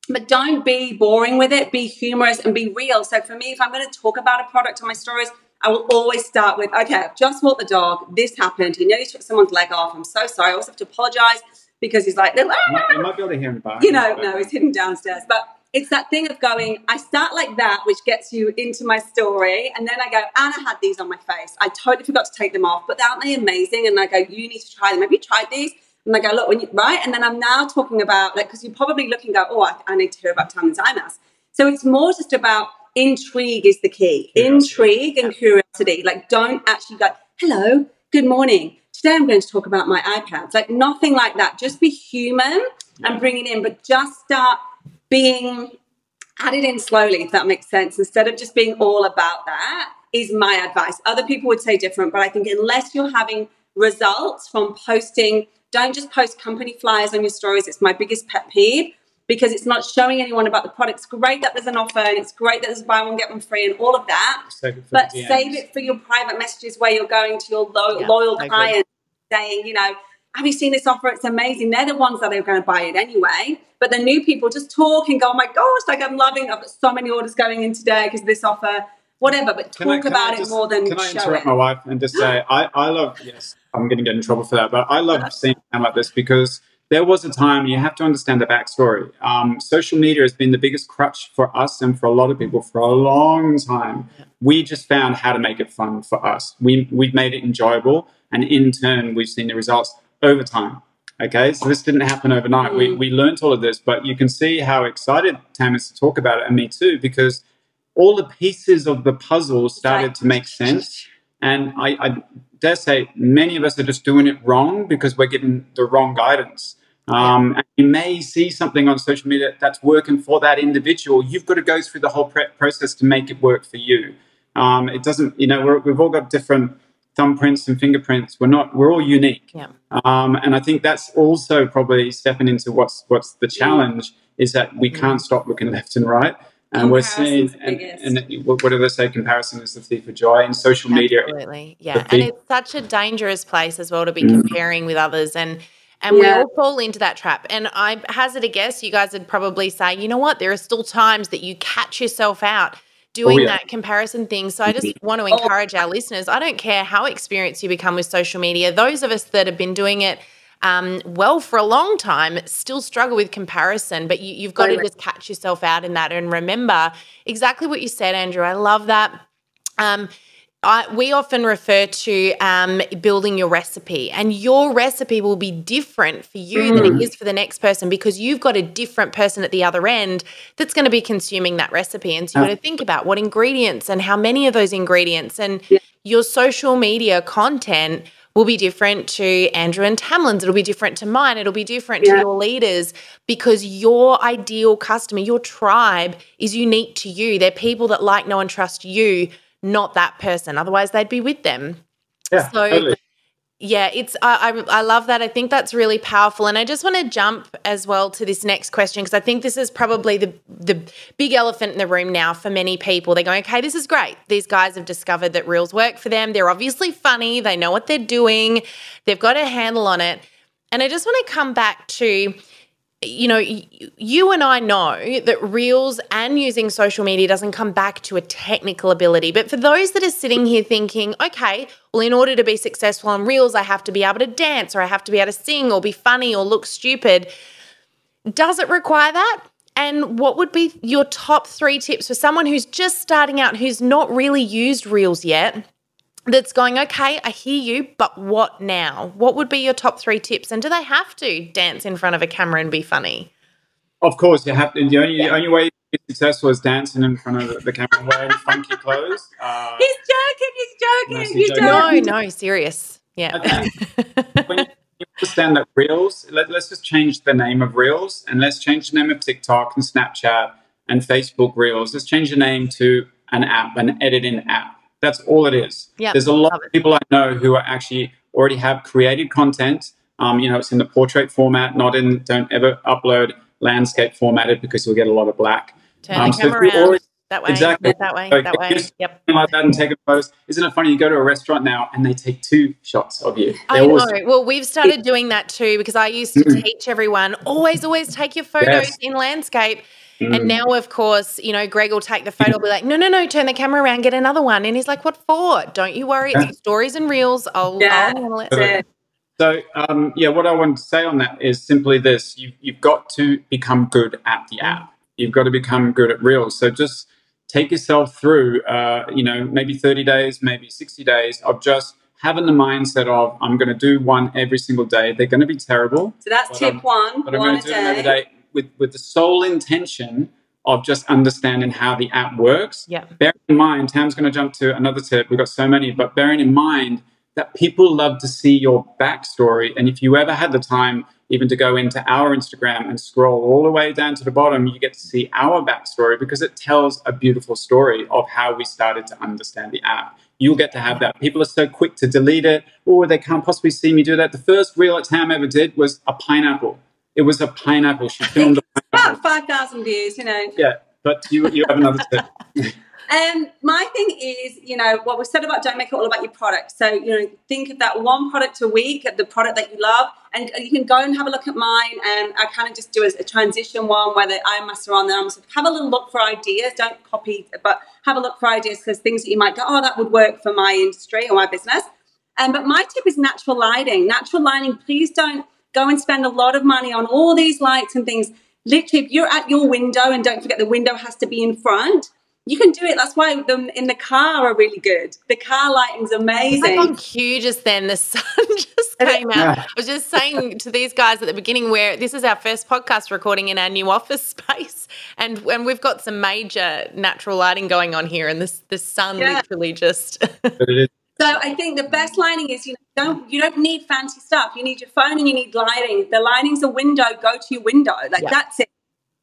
But don't be boring with it. Be humorous and be real. So for me, if I'm going to talk about a product on my stories, I will always start with, okay, I've just walked the dog. This happened. He nearly took someone's leg off. I'm so sorry. I always have to apologize because he's like, you might, might be able to hear him back. You know, no, he's hidden downstairs. But it's that thing of going, I start like that, which gets you into my story. And then I go, Anna had these on my face. I totally forgot to take them off, but aren't they amazing? And I go, you need to try them. Have you tried these? And I go, look, when you, right? And then I'm now talking about, like, because you're probably look and go, oh, I, I need to hear about Tamlyn's Eye Mask. So it's more just about intrigue is the key. Curiosity. Intrigue and curiosity. Like, don't actually go, hello, good morning. Today I'm going to talk about my iPads. Like, nothing like that. Just be human yeah. and bring it in, but just start – being added in slowly, if that makes sense, instead of just being all about that, is my advice. Other people would say different, but I think unless you're having results from posting, don't just post company flyers on your stories. It's my biggest pet peeve because it's not showing anyone about the product. It's great that there's an offer and it's great that there's buy one, get one free and all of that. Save but save it for your private messages where you're going to your lo- yeah, loyal clients saying, you know, have you seen this offer? It's amazing. They're the ones that are going to buy it anyway. But the new people just talk and go, oh my gosh, like I'm loving, I've got so many orders going in today because this offer, whatever. But talk I, about just, it more than Can I interrupt it. my wife and just say, I, I love, yes, I'm going to get in trouble for that, but I love seeing something like this because there was a time you have to understand the backstory. Um, social media has been the biggest crutch for us and for a lot of people for a long time. We just found how to make it fun for us. We, we've made it enjoyable. And in turn, we've seen the results over time. Okay, so this didn't happen overnight. We, we learned all of this, but you can see how excited Tam is to talk about it, and me too, because all the pieces of the puzzle started to make sense. And I, I, dare say many of us are just doing it wrong because we're getting the wrong guidance. Um, and you may see something on social media that's working for that individual. You've got to go through the whole pre- process to make it work for you. Um, it doesn't, you know, we have all got different thumbprints and fingerprints. We're not. We're all unique. Yeah. Um, and I think that's also probably stepping into what's what's the challenge is that we can't stop looking left and right. And we're seeing, and, and, what do they say? Comparison is the thief of joy in social media. Absolutely, yeah. And it's such a dangerous place as well to be mm. comparing with others, and and yeah. we all fall into that trap. And I hazard a guess, you guys would probably say, you know what? There are still times that you catch yourself out doing oh, yeah. that comparison thing. So I just mm-hmm. want to oh. encourage our listeners. I don't care how experienced you become with social media. Those of us that have been doing it um, well for a long time still struggle with comparison, but you, have got to just catch yourself out in that and remember exactly what you said, Andrew. I love that. Um, I, we often refer to um, building your recipe, and your recipe will be different for you mm. than it mm. for the next person because you've got a different person at the other end that's going to be consuming that recipe. And so you've got to think about what ingredients and how many of those ingredients, and yeah. your social media content will be different to Andrew and Tamlyn's. It'll be different to mine. It'll be different yeah. to your leaders because your ideal customer, your tribe is unique to you. They're people that like, know, and trust you not that person. Otherwise, they'd be with them. Yeah, so, totally. Yeah, it's I, I, I love that. I think that's really powerful, and I just want to jump as well to this next question because I think this is probably the the big elephant in the room now for many people. They're going, okay, this is great. These guys have discovered that reels work for them. They're obviously funny. They know what they're doing. They've got a handle on it, and I just want to come back to you know, you and I know that reels and using social media doesn't come back to a technical ability. But for those that are sitting here thinking, okay, well, in order to be successful on reels, I have to be able to dance or I have to be able to sing or be funny or look stupid. Does it require that? And what would be your top three tips for someone who's just starting out, who's not really used reels yet? That's going, okay, I hear you, but what now? What would be your top three tips? And do they have to dance in front of a camera and be funny? Of course, you have to. The only, yeah. the only way to be successful is dancing in front of the, camera wearing funky clothes. (laughs) Uh, he's joking, he's joking, he's joking. No, no, serious. Yeah. (laughs) when you understand that Reels, let, let's just change the name of Reels and let's change the name of TikTok and Snapchat and Facebook Reels. Let's change the name to an app, an editing app that's all it is. Yeah, There's a lot of people I know who are actually already have created content. Um, you know, it's in the portrait format, not in, don't ever upload landscape formatted because you'll get a lot of black. Turn um, the camera so around. that way, exactly. that way, so that way. Yep. Like that and take a photo. Isn't it funny? You go to a restaurant now and they take two shots of you. They're I know. Always- well, we've started doing that too because I used to mm. teach everyone always, always take your photos yes. in landscape. Mm. And now, of course, you know, Greg will take the photo, be like, no, no, no, turn the camera around, get another one. And he's like, what for? Don't you worry. It's stories and reels. I'll, yeah. I'll handle it. So, um, yeah, what I want to say on that is simply this you, you've got to become good at the app. You've got to become good at Reels. So, just take yourself through, uh, you know, maybe 30 days, maybe 60 days of just having the mindset of, I'm going to do one every single day. They're going to be terrible. So, that's tip I'm, one. But I'm going to do them every day with, with the sole intention of just understanding how the app works. Yeah. Bearing in mind, Tam's going to jump to another tip. We've got so many, but bearing in mind, that people love to see your backstory. And if you ever had the time even to go into our Instagram and scroll all the way down to the bottom, you get to see our backstory because it tells a beautiful story of how we started to understand the app. You'll get to have that. People are so quick to delete it. Oh, they can't possibly see me do that. The first reel that Tam ever did was a pineapple. It was a pineapple. She filmed about 5,000 views, you know. Yeah, but you, you have another tip. (laughs) Um, my thing is, you know, what we said about don't make it all about your product. So, you know, think of that one product a week, the product that you love, and you can go and have a look at mine. And I kind of just do a, a transition one where the eye masks are on there. I'm sort of have a little look for ideas. Don't copy, but have a look for ideas because things that you might go, oh, that would work for my industry or my business. Um, but my tip is natural lighting. Natural lighting, please don't go and spend a lot of money on all these lights and things. Literally, if you're at your window, and don't forget the window has to be in front you can do it. That's why them in the car are really good. The car lighting's amazing. Like on cue just then, the (laughs) sun just came out. I was just saying to these guys at the beginning where this is our first podcast recording in our new office (laughs) space. And and we've got some major natural lighting going on here and this the sun yeah. literally just So I think the best lighting is you know, don't you don't need fancy stuff. You need your phone and you need lighting. The lighting's a window, go to your window. Like yeah. that's it.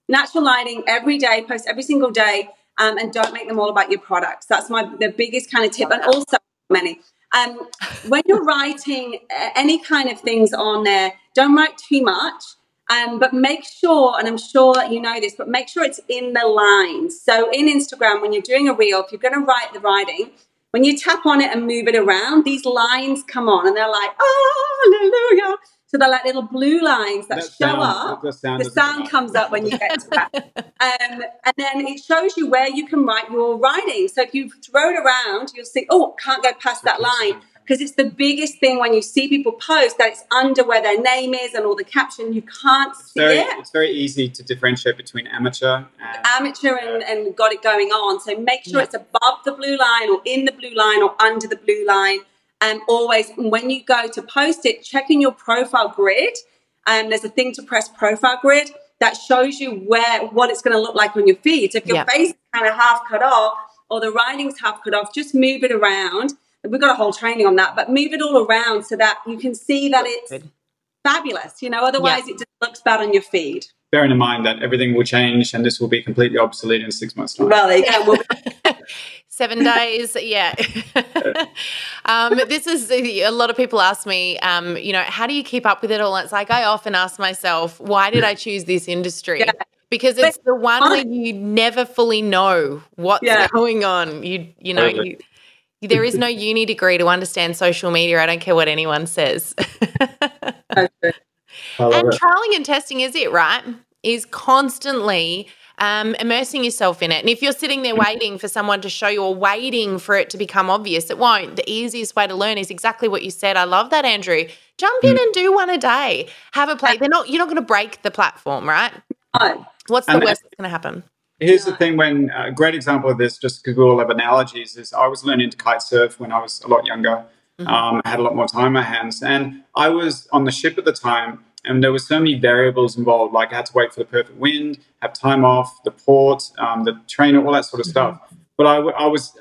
Natural lighting every day, post every single day um, and don't make them all about your products. That's my the biggest kind of tip. And also, many. Um, when you're writing any kind of things on there, don't write too much. Um, but make sure, and I'm sure you know this, but make sure it's in the lines. So in Instagram, when you're doing a reel, if you're going to write the writing, when you tap on it and move it around, these lines come on, and they're like, oh, hallelujah. So they're like little blue lines that, that show sound, up. The sound, the sound comes up when you get to that. (laughs) um, and then it shows you where you can write your writing. So if you throw it around, you'll see, oh, can't go past that line. Because it's the biggest thing when you see people post that it's under where their name is and all the caption, you can't it's see very, it. It's very easy to differentiate between amateur and amateur and, and got it going on. So make sure yeah. it's above the blue line or in the blue line or under the blue line and always when you go to post it, check in your profile grid. And um, there's a thing to press profile grid that shows you where what it's going to look like on your feed. So if your yeah. face is kind of half cut off or the writing's half cut off, just move it around. We've got a whole training on that, but move it all around so that you can see that it's Good. fabulous. You know, otherwise yeah. it just looks bad on your feed. Bearing in mind that everything will change and this will be completely obsolete in six months' time. Well, there you go. We'll (laughs) seven days yeah (laughs) um, this is a lot of people ask me um, you know how do you keep up with it all and it's like i often ask myself why did i choose this industry yeah. because it's the one where you never fully know what's yeah. going on you you know you, there is no uni degree to understand social media i don't care what anyone says and trialing and testing is it right is constantly um, immersing yourself in it. And if you're sitting there waiting for someone to show you or waiting for it to become obvious, it won't. The easiest way to learn is exactly what you said. I love that, Andrew. Jump in mm. and do one a day. Have a play. They're not. You're not going to break the platform, right? No. What's the and worst that's going to happen? Here's the thing: when a great example of this, just because we all have analogies, is I was learning to kite surf when I was a lot younger. Mm-hmm. Um, I had a lot more time on my hands, and I was on the ship at the time and there were so many variables involved. Like I had to wait for the perfect wind, have time off, the port, um, the trainer, all that sort of mm-hmm. stuff. But I, I was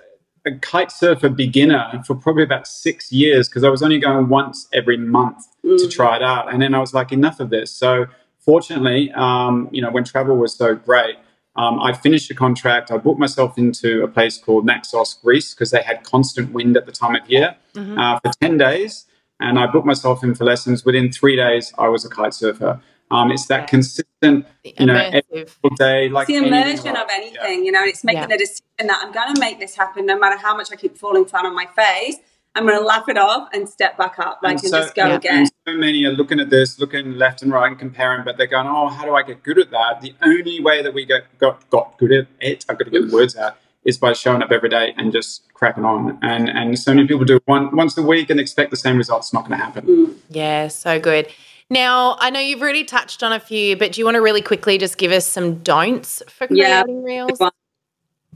a kite surfer beginner for probably about six years because I was only going once every month mm. to try it out, and then I was like, enough of this. So fortunately, um, you know, when travel was so great. Um, I finished a contract. I booked myself into a place called Naxos, Greece, because they had constant wind at the time of year mm-hmm. uh, for 10 days and I booked myself in for lessons. Within three days, I was a kite surfer. Um, it's that yeah. consistent, you know, every day, like the immersion of anything. Yeah. You know, it's making yeah. a decision that I'm going to make this happen, no matter how much I keep falling flat on my face. I'm going to laugh it off and step back up, like, and, and so, just go yeah. again. So many are looking at this, looking left and right and comparing, but they're going, "Oh, how do I get good at that?" The only way that we get got got good at it, I've got to get the words out, is by showing up every day and just cracking on. And and so many people do one once a week and expect the same results. It's not going to happen. Mm. Yeah, so good. Now, I know you've already touched on a few, but do you want to really quickly just give us some don'ts for creating yeah. reels?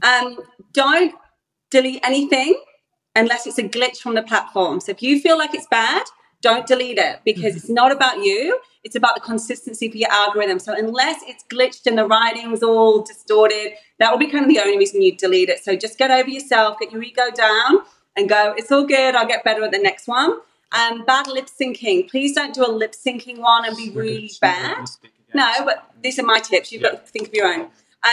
Um, don't delete anything unless it's a glitch from the platform. So if you feel like it's bad, don't delete it because mm-hmm. it's not about you. It's about the consistency for your algorithm. So unless it's glitched and the writing's all distorted, that will be kind of the only reason you delete it. So just get over yourself, get your ego down, and go. It's all good. I'll get better at the next one. Um, bad lip syncing. Please don't do a lip syncing one and be really bad. No, but these are my tips. You've got to think of your own.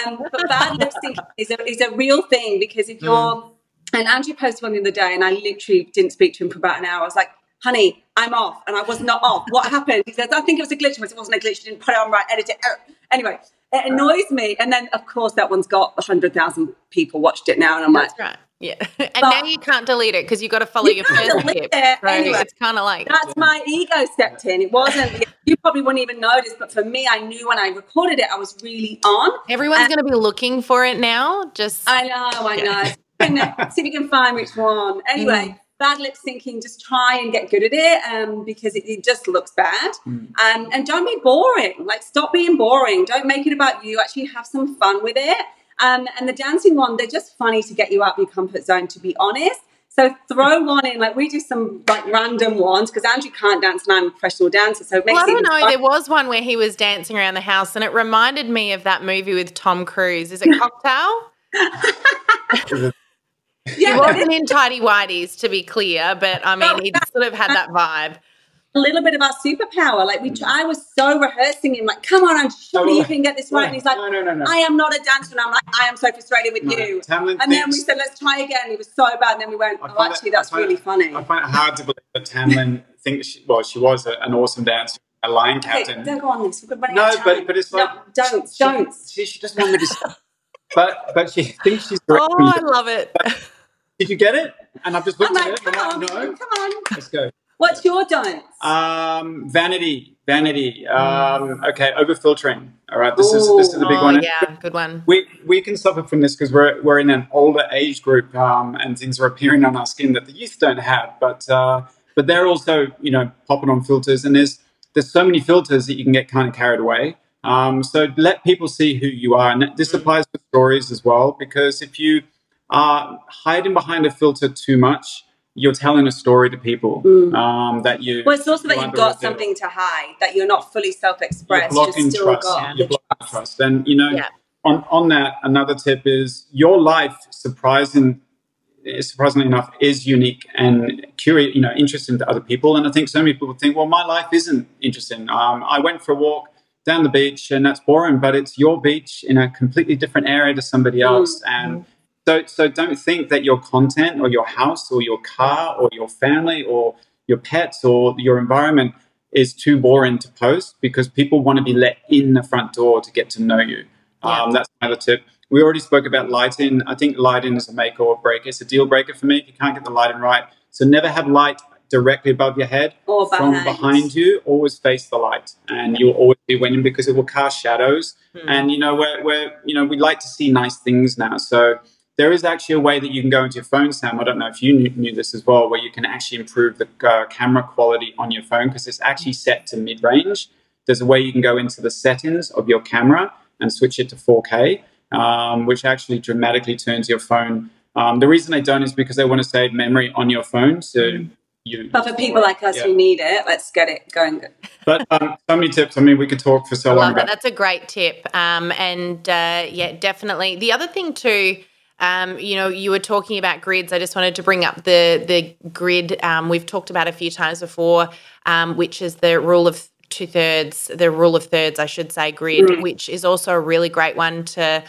Um, but bad lip syncing is a, is a real thing because if you're mm. And Andrew posted one the other day, and I literally didn't speak to him for about an hour. I was like, honey, I'm off. And I was not off. What happened? He says, I think it was a glitch. I said, it wasn't a glitch. You didn't put it on right, edit it. Er, anyway, it annoys me. And then, of course, that one's got 100,000 people watched it now. And I'm That's like, right. Yeah. (laughs) And but now you can't delete it because you've got to follow you your first tip. It. So anyway, it's kind of like. That's my ego stepped in. It wasn't, you probably wouldn't even notice, but for me, I knew when I recorded it, I was really on. Everyone's going to be looking for it now. Just. I know, I know. See if you can find which one. Anyway, mm. bad lip syncing, just try and get good at it um, because it, it just looks bad. Mm. Um, and don't be boring. Like, stop being boring. Don't make it about you. Actually, have some fun with it. Um, and the dancing one, they're just funny to get you out of your comfort zone, to be honest. So throw one in, like we do some like random ones because Andrew can't dance and I'm a professional dancer. So well, I don't know. Fun. There was one where he was dancing around the house and it reminded me of that movie with Tom Cruise. Is it (laughs) Cocktail? (laughs) (laughs) Yeah. He wasn't in tidy whities, to be clear, but I mean, he sort of had that vibe. A little bit of our superpower. Like we, I was so rehearsing him, like, come on, I'm sure you can get this right. And he's like, no, no, no, no. I am not a dancer. And I'm like, I am so frustrated with no, you. Tamlyn and then we said, let's try again. He was so bad. And then we went, oh, actually, it, that's really it, funny. I find it hard to believe that Tamlyn thinks, she, well, she was a, an awesome dancer a line captain. Okay, don't go on this. We're no, but but it's like no, don't she, don't. She, she doesn't want me to. (laughs) but but she (laughs) thinks she's. Oh, I love it. But, did you get it? And I've just looked I'm at it. Come on, no. come on. Let's go. What's your dance? Um, vanity, vanity. Um, okay, over filtering. All right, this Ooh. is this is the big oh, one. Yeah, good one. We we can suffer from this because we're we're in an older age group, um, and things are appearing on our skin that the youth don't have. But uh, but they're also you know popping on filters, and there's there's so many filters that you can get kind of carried away. Um, so let people see who you are, and this applies to stories as well. Because if you are hiding behind a filter too much, you're telling a story to people mm. um, that you. Well, it's also that you've got something to hide, that you're not fully self-expressed. You're blocking you're trust. Got you're blocking trust. And you know, yeah. on on that, another tip is your life. Surprising, surprisingly enough, is unique and curious. You know, interesting to other people. And I think so many people think, well, my life isn't interesting. Um, I went for a walk down the beach, and that's boring. But it's your beach in a completely different area to somebody mm. else, mm. and so, so don't think that your content or your house or your car or your family or your pets or your environment is too boring to post because people want to be let in the front door to get to know you. Yeah. Um, that's another tip. We already spoke about lighting. I think lighting is a make or break. It's a deal breaker for me if you can't get the lighting right. So never have light directly above your head or from behind you. Always face the light, and you'll always be winning because it will cast shadows. Hmm. And you know, we're, we're you know we like to see nice things now. So there is actually a way that you can go into your phone, Sam. I don't know if you knew, knew this as well, where you can actually improve the uh, camera quality on your phone because it's actually set to mid range. There's a way you can go into the settings of your camera and switch it to 4K, um, which actually dramatically turns your phone. Um, the reason they don't is because they want to save memory on your phone. So mm. You. But for people like us yeah. who need it, let's get it going. but um, so many tips. I mean, we could talk for so long. That. That's a great tip. Um, and uh, yeah, definitely. The other thing too um, you know, you were talking about grids. I just wanted to bring up the the grid. Um, we've talked about a few times before, um, which is the rule of two thirds, the rule of thirds, I should say, grid, mm. which is also a really great one to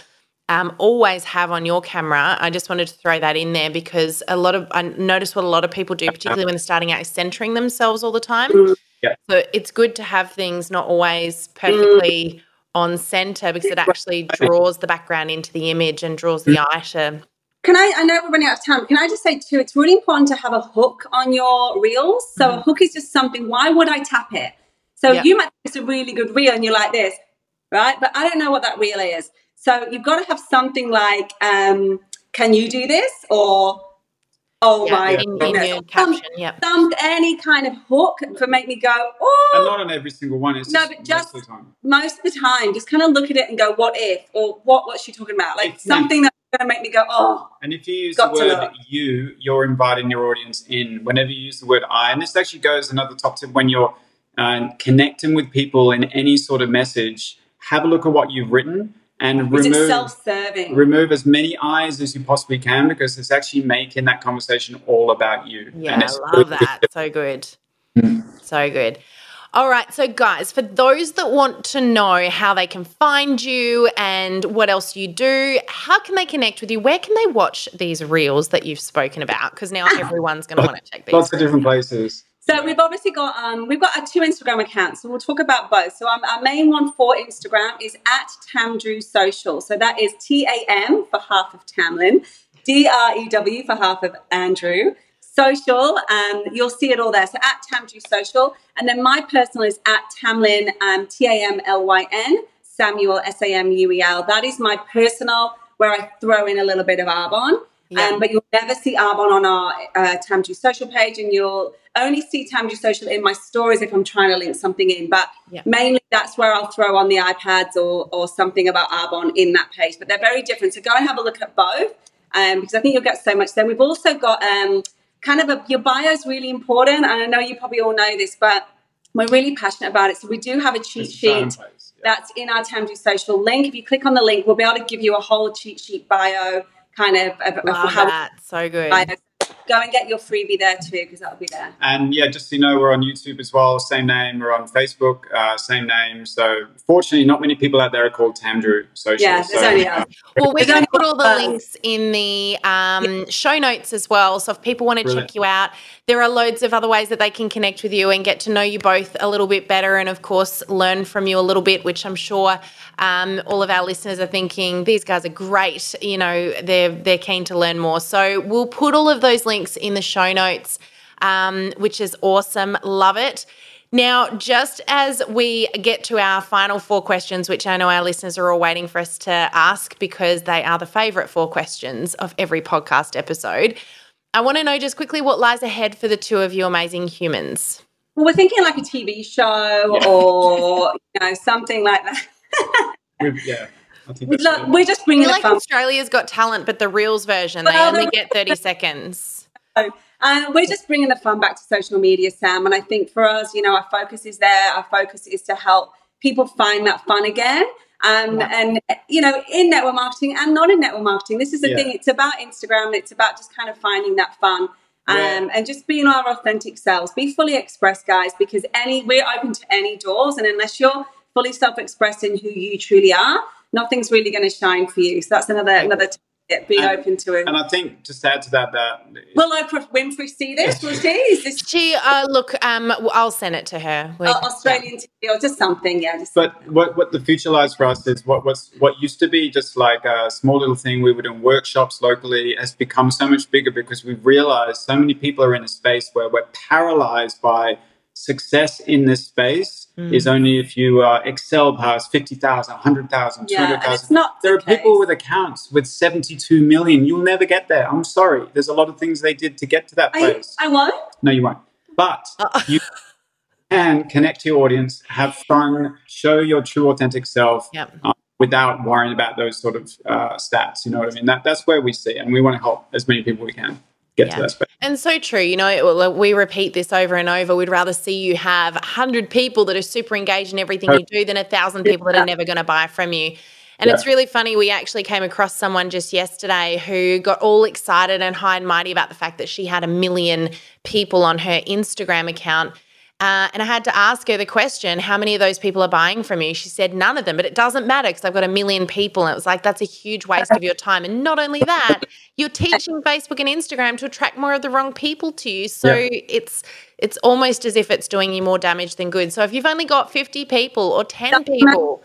um, always have on your camera. I just wanted to throw that in there because a lot of I notice what a lot of people do, particularly when they're starting out, is centering themselves all the time. Mm. Yeah. So it's good to have things not always perfectly mm. on center because it actually draws the background into the image and draws the mm. eye to can I, I know we're running out of time. Can I just say too, it's really important to have a hook on your reels. So mm-hmm. a hook is just something, why would I tap it? So you might think it's a really good reel and you're like this, right? But I don't know what that reel is. So you've got to have something like, um, can you do this? Or, oh yeah, my in, goodness. In caption, yeah. Some, any kind of hook for make me go, oh. And not on every single one. It's no, but just most of, most of the time, just kind of look at it and go, what if? Or what, what's she talking about? Like something that's going to make me go, oh. And if you use the word you, you're inviting your audience in. Whenever you use the word I, and this actually goes another top tip when you're uh, connecting with people in any sort of message, have a look at what you've written and Is remove self-serving. Remove as many eyes as you possibly can because it's actually making that conversation all about you. Yeah, I love that. So good. Mm. So good. All right. So, guys, for those that want to know how they can find you and what else you do, how can they connect with you? Where can they watch these reels that you've spoken about? Because now (coughs) everyone's going to want to check these. Lots of different places. So we've obviously got um, we've got our two Instagram accounts, so we'll talk about both. So our main one for Instagram is at Tamdrew Social. So that is T A M for half of Tamlyn, D R E W for half of Andrew social. Um, you'll see it all there. So at Tamdrew Social. And then my personal is at Tamlyn um, T A M L Y N, Samuel, S A M U E L. That is my personal where I throw in a little bit of Arbonne. Yeah. Um, but you'll never see Arbonne on our uh, Tamdrew Social page, and you'll only see Tamdrew Social in my stories if I'm trying to link something in. But yeah. mainly that's where I'll throw on the iPads or, or something about Arbonne in that page. But they're very different. So go and have a look at both um, because I think you'll get so much. Then we've also got um, kind of a, your bio is really important. And I know you probably all know this, but we're really passionate about it. So we do have a cheat sheet yeah. that's in our Tamdrew Social link. If you click on the link, we'll be able to give you a whole cheat sheet bio kind of, of, of how that. so good. Bio go and get your freebie there too because that'll be there. And yeah, just so you know, we're on YouTube as well. Same name. We're on Facebook. Uh, same name. So fortunately, not many people out there are called Tamdrew Social. Yeah, there's so, only us. Well, we're going to put all the links in the um, show notes as well. So if people want to check you out, there are loads of other ways that they can connect with you and get to know you both a little bit better, and of course, learn from you a little bit, which I'm sure um, all of our listeners are thinking these guys are great. You know, they're they're keen to learn more. So we'll put all of those links in the show notes, um, which is awesome. Love it. Now, just as we get to our final four questions, which I know our listeners are all waiting for us to ask because they are the favorite four questions of every podcast episode, I want to know just quickly what lies ahead for the two of you amazing humans. Well, we're thinking like a TV show yeah. or (laughs) you know something like that. yeah. Look, we're just bringing like fun. Australia's Got Talent, but the reels version, well, they only get 30 seconds. Um, we're just bringing the fun back to social media, Sam. And I think for us, you know, our focus is there. Our focus is to help people find that fun again. Um, yeah. And, you know, in network marketing and not in network marketing, this is the yeah. thing. It's about Instagram. It's about just kind of finding that fun. Um, yeah. and just being our authentic selves. Be fully expressed, guys, because any we're open to any doors, and unless you're fully self-expressing who you truly are, nothing's really going to shine for you. So that's another another it, being and, open to it. And I think just to add to that, that will Oprah Winfrey see this? Will she? Is this she? Uh, look, um, I'll send it to her. Uh, Australian yeah. TV or just something, yeah. Just but what what the future lies for us is what what's what used to be just like a small little thing we were doing workshops locally has become so much bigger because we've realized so many people are in a space where we're paralyzed by success in this space mm. is only if you uh, excel past 50,000, 100,000, yeah, 200,000. There are the people with accounts with 72 million. You'll never get there. I'm sorry. There's a lot of things they did to get to that place. I, I won't. No, you won't. But uh. (laughs) you can connect to your audience, have fun, show your true authentic self. Yep. Uh, without worrying about those sort of uh, stats, you know what I mean? That, that's where we see, and we want to help as many people we can get yeah. to that space. And so true. You know, we repeat this over and over. We'd rather see you have 100 people that are super engaged in everything you do than a thousand people that are never going to buy from you. And yeah. it's really funny. We actually came across someone just yesterday who got all excited and high and mighty about the fact that she had a million people on her Instagram account. Uh, and I had to ask her the question, how many of those people are buying from you? She said none of them, but it doesn't matter because I've got a million people. And it was like, that's a huge waste of your time. And not only that, you're teaching Facebook and Instagram to attract more of the wrong people to you. So yeah. it's it's almost as if it's doing you more damage than good. So if you've only got 50 people or 10 people,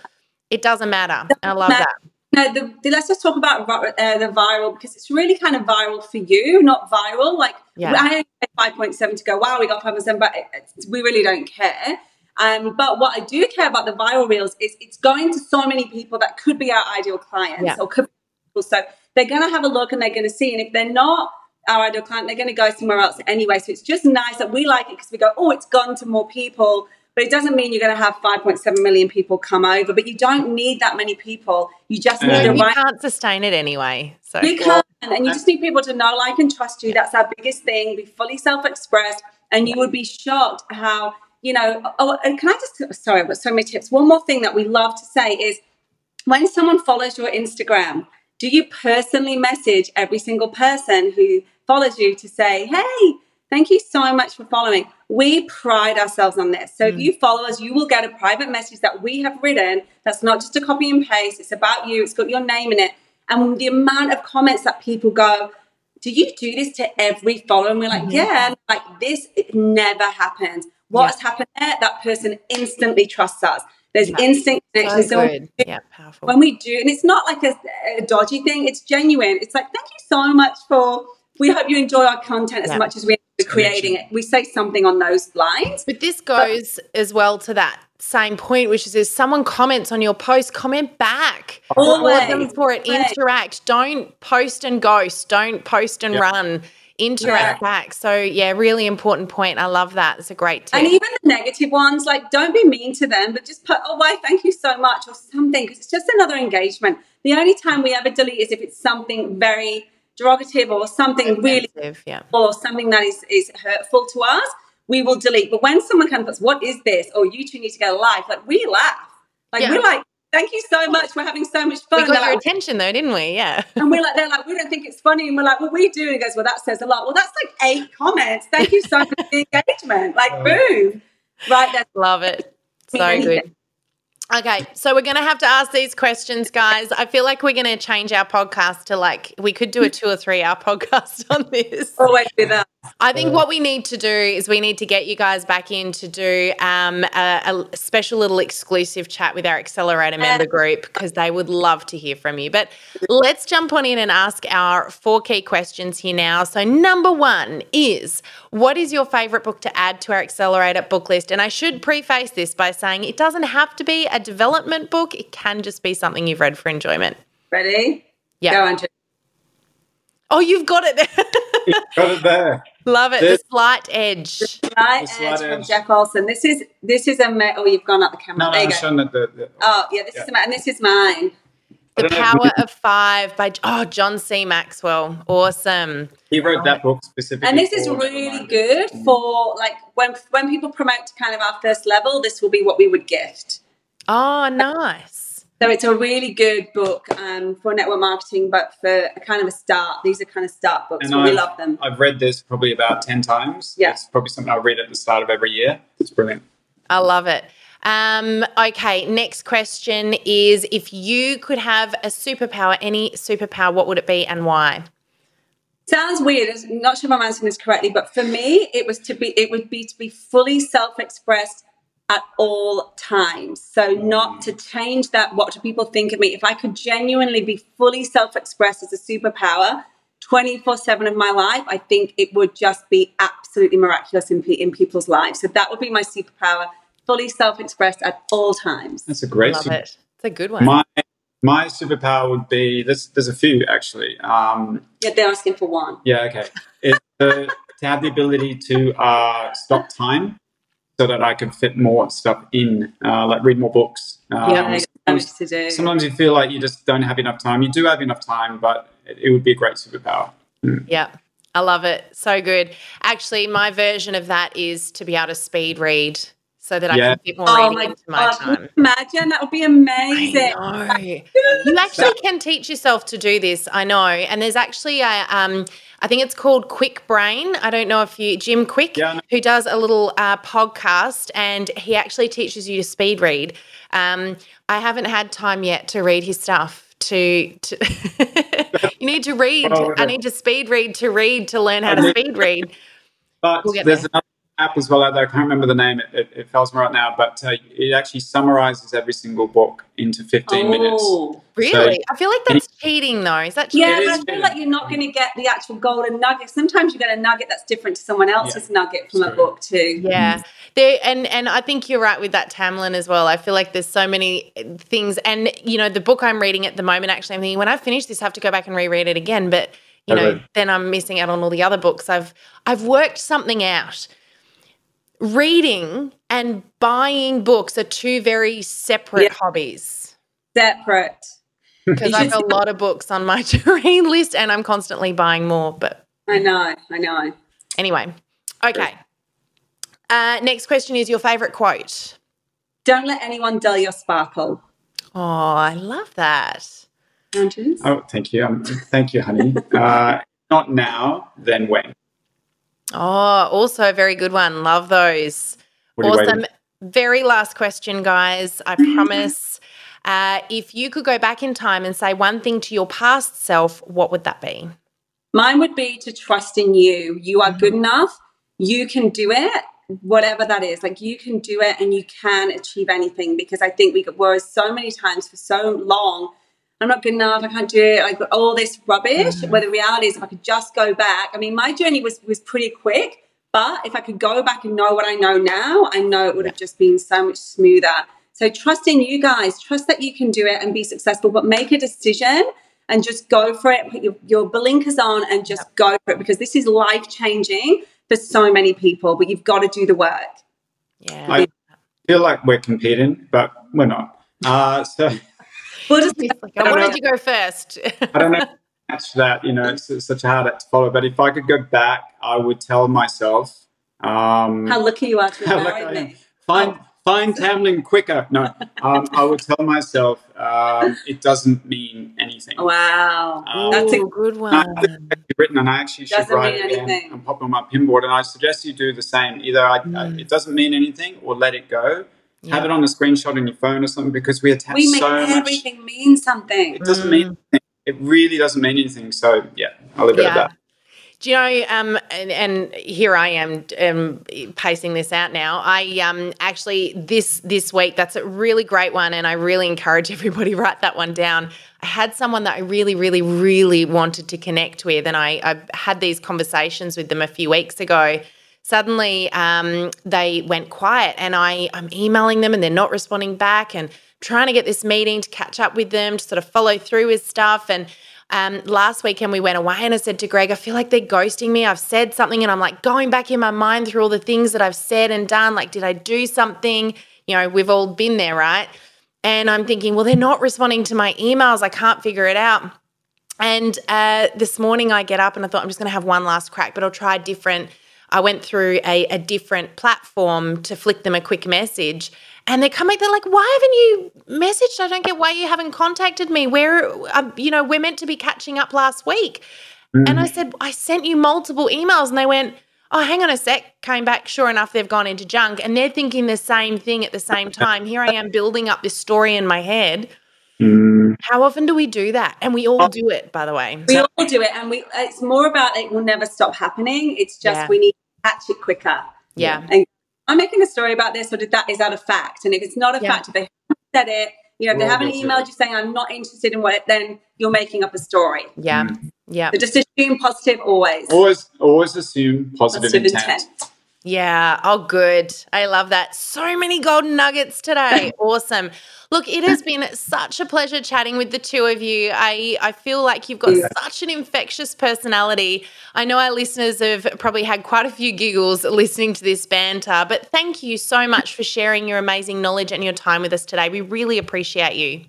it doesn't matter. I love that. No, the, the, let's just talk about uh, the viral because it's really kind of viral for you, not viral. Like yeah. I had five point seven to go. Wow, we got five point seven, but it, we really don't care. Um, but what I do care about the viral reels is it's going to so many people that could be our ideal clients yeah. or could be people. So they're going to have a look and they're going to see. And if they're not our ideal client, they're going to go somewhere else anyway. So it's just nice that we like it because we go, oh, it's gone to more people but it doesn't mean you're going to have 5.7 million people come over. But you don't need that many people. You just need the right. You can't sustain it anyway. So you can't, and you just need people to know, like, and trust you. That's our biggest thing. Be fully self-expressed, and you would be shocked how you know. Oh, and can I just? Sorry, I've got so many tips. One more thing that we love to say is when someone follows your Instagram, do you personally message every single person who follows you to say, "Hey"? Thank you so much for following. We pride ourselves on this. So mm. if you follow us, you will get a private message that we have written that's not just a copy and paste, it's about you, it's got your name in it. And the amount of comments that people go, do you do this to every follower? And we're like, mm-hmm. yeah, like this, it never happens. What's yeah. happened there? That person instantly trusts us. There's yeah. instant connection. So, so yeah, powerful. When we do, and it's not like a, a, dodgy thing, it's genuine. It's like, thank you so much for, we hope you enjoy our content as much as we creating it. We say something on those lines. But this goes but, as well to that same point, which is if someone comments on your post, comment back. Always. them for it. Always. Interact. Don't post and ghost. Don't post and yep. run. Interact yeah. back. So yeah, really important point. I love that. It's a great tip. And even the negative ones, like don't be mean to them, but just put, oh, why, thank you so much, or something, because it's just another engagement. The only time we ever delete is if it's something very derogative or something really yeah. or something that is, is hurtful to us, we will delete. But when someone comes of puts, what is this? Or you two need to get a life, like we laugh. Like yeah. we're like, thank you so much. We're having so much fun. We got they're your like, attention though, didn't we? Yeah. (laughs) And we're like, they're like, we don't think it's funny. And we're like, well, we do. And he goes, well, that says a lot. Well, that's like eight comments. Thank you so much for the engagement. Like, (laughs) boom. Right. That's Love it. So good. Okay, so we're going to have to ask these questions, guys. I feel like we're going to change our podcast to like we could do a two or three hour (laughs) podcast on this. Always do that. I think what we need to do is we need to get you guys back in to do um, a, a, special little exclusive chat with our accelerator member group because they would love to hear from you. But let's jump on in and ask our four key questions here now. So, number one is what is your favorite book to add to our accelerator book list? And I should preface this by saying it doesn't have to be a development book, it can just be something you've read for enjoyment. Ready? Yeah. Go on. Oh, you've got it there. got it there. (laughs) Love it. This, the slight edge. The slight, the slight edge, edge, from Jeff Olson. This is this is a oh you've gone up the camera. No, there no, you go. The, the, oh yeah, this yeah. is and this is mine. The Power of Five by oh John C. Maxwell. Awesome. He wrote that book specifically. And this is really good for like when when people promote to kind of our first level. This will be what we would gift. Oh, nice. So it's a really good book um, for network marketing, but for a kind of a start. These are kind of start books. we love them. I've read this probably about 10 times. Yeah. It's probably something I read at the start of every year. It's brilliant. I love it. Um, okay, next question is if you could have a superpower, any superpower, what would it be and why? Sounds weird. I'm not sure if I'm answering this correctly, but for me, it was to be it would be to be fully self-expressed at all times. So not to change that, what do people think of me? If I could genuinely be fully self-expressed as a superpower 24-7 of my life, I think it would just be absolutely miraculous in, in people's lives. So that would be my superpower, fully self-expressed at all times. That's a great Love super- it. It's a good one. My my superpower would be there's there's a few actually. Um, yeah, they're asking for one. Yeah, okay. It's to have the ability to uh, stop time so that I can fit more stuff in, uh, like read more books. Um, yeah, sometimes, to do. sometimes you feel like you just don't have enough time. You do have enough time, but it, it would be a great superpower. Mm. Yeah. I love it. So good. Actually, my version of that is to be able to speed read so that I can fit more oh reading into my time. Imagine that would be amazing. You actually can teach yourself to do this. I know, and there's actually a um, I think it's called Kwik Brain. I don't know if you Jim Kwik, yeah, who does a little uh, podcast, and he actually teaches you to speed read. Um, I haven't had time yet to read his stuff. To, to (laughs) you need to read. Oh, I need to speed read to read to learn how to speed read. But we'll there's there. another app as well out there. I can't remember the name. It, it, it fails me right now, but uh, it actually summarizes every single book into 15 oh, minutes. Really? So, I feel like that's cheating, though. Is that cheating? Yeah, I feel cheating. like you're not going to get the actual golden nugget. Sometimes you get a nugget that's different to someone else's yeah, nugget from a book too. Yeah, there, and and I think you're right with that, Tamlyn, as well. I feel like there's so many things, and you know, the book I'm reading at the moment. Actually, I'm thinking when I finish this, I have to go back and reread it again, but you know, then I'm missing out on all the other books. I've I've worked something out reading and buying books are two very separate yeah. hobbies. Separate. (laughs) Because I've a lot of books on my (laughs) to read list and I'm constantly buying more. But I know, I know. Anyway, okay. Uh, next question is your favorite quote. Don't let anyone dull your sparkle. Oh, I love that. Andrews? Oh, thank you. Um, thank you, honey. uh, not now, then when? Oh, also a very good one. Love those. Awesome. Very last question, guys. I (laughs) promise. Uh, if you could go back in time and say one thing to your past self, what would that be? Mine would be to trust in you. You are good mm-hmm. enough. You can do it, whatever that is. Like you can do it and you can achieve anything because I think we were so many times for so long I'm not good enough. I can't do it. I've got all this rubbish. Mm-hmm. Where the reality is, if I could just go back. I mean, my journey was was pretty quick, but if I could go back and know what I know now, I know it would have just been so much smoother. So trust in you guys. Trust that you can do it and be successful, but make a decision and just go for it. Put your, your blinkers on and just yep. go for it because this is life changing for so many people. But you've got to do the work. Yeah. I feel like we're competing, but we're not. Uh, so (laughs) We'll just like, I, wanted to go first. (laughs) I don't know match that. You know, it's, it's, such a hard act to follow. But if I could go back, I would tell myself um, how lucky you are to have married me. Find oh. find Tamlyn quicker. No, um, I would tell myself um, it doesn't mean anything. Wow, um, that's a good one. I written, and I actually doesn't should write it anything. and pop on my pinboard. And I suggest you do the same. Either I, mm. it doesn't mean anything, or let it go yeah. have it on a screenshot on your phone or something because we attach we make so everything much. mean something. It doesn't mm. mean anything. It really doesn't mean anything. So yeah, I'll leave yeah. it at that. Do you know? Um, and, and here I am um, pacing this out now. I um, actually this this week that's a really great one, and I really encourage (laughs) everybody write that one down. I had someone that I really, really, really wanted to connect with, and I, I had these conversations with them a few weeks ago suddenly um, they went quiet and I, I'm emailing them and they're not responding back and trying to get this meeting to catch up with them to sort of follow through with stuff. And um, last weekend we went away and I said to Greg, I feel like they're ghosting me. I've said something and I'm like going back in my mind through all the things that I've said and done. Like, did I do something? You know, we've all been there, right? And I'm thinking, well, they're not responding to my emails. I can't figure it out. And uh, this morning I get up and I thought I'm just going to have one last crack, but I'll try different I went through a, a different platform to flick them a quick message. And they come back, they're like, why haven't you messaged? I don't get why you haven't contacted me. Where, uh, you know, we're meant to be catching up last week. Mm. And I said, I sent you multiple emails. And they went, oh, hang on a sec. Came back. Sure enough, they've gone into junk. And they're thinking the same thing at the same (laughs) time. Here I am building up this story in my head. Mm. How often do we do that? And we all oh. do it, by the way. We all do it, and we. It's more about it will never stop happening. It's just yeah. we need to catch it quicker. Yeah. And I'm making a story about this, or did that is that a fact? And if it's not a yeah. fact, if they said it, you know, if they haven't emailed you saying I'm not interested in what, then you're making up a story. Yeah. Mm. Yeah. So just assume positive always. Always, always assume positive, positive intent. intent. Yeah. Oh, good. I love that. So many golden nuggets today. (laughs) awesome. Look, it has been such a pleasure chatting with the two of you. I, I feel like you've got yeah. such an infectious personality. I know our listeners have probably had quite a few giggles listening to this banter, but thank you so much for sharing your amazing knowledge and your time with us today. We really appreciate you.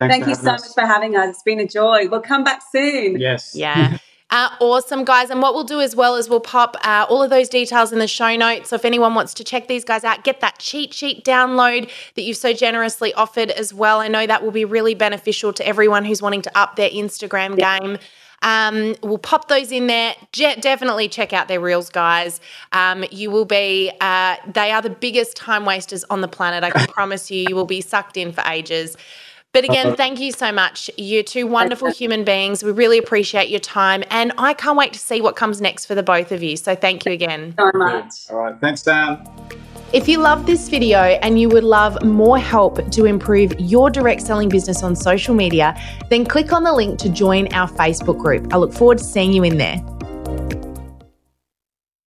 Thanks Thank you so us. much for having us. It's been a joy. We'll come back soon. Yes. Yeah. (laughs) Uh, awesome, guys. And what we'll do as well is we'll pop uh, all of those details in the show notes. So if anyone wants to check these guys out, get that cheat sheet download that you've so generously offered as well. I know that will be really beneficial to everyone who's wanting to up their Instagram game. Um, we'll pop those in there. Je- definitely check out their reels, guys. Um, you will be, uh, they are the biggest time wasters on the planet. I can (laughs) promise you, you will be sucked in for ages. But again, thank you so much. You two wonderful human beings. We really appreciate your time. And I can't wait to see what comes next for the both of you. So thank you again. So much. All right. Thanks, Sam. If you love this video and you would love more help to improve your direct selling business on social media, then click on the link to join our Facebook group. I look forward to seeing you in there.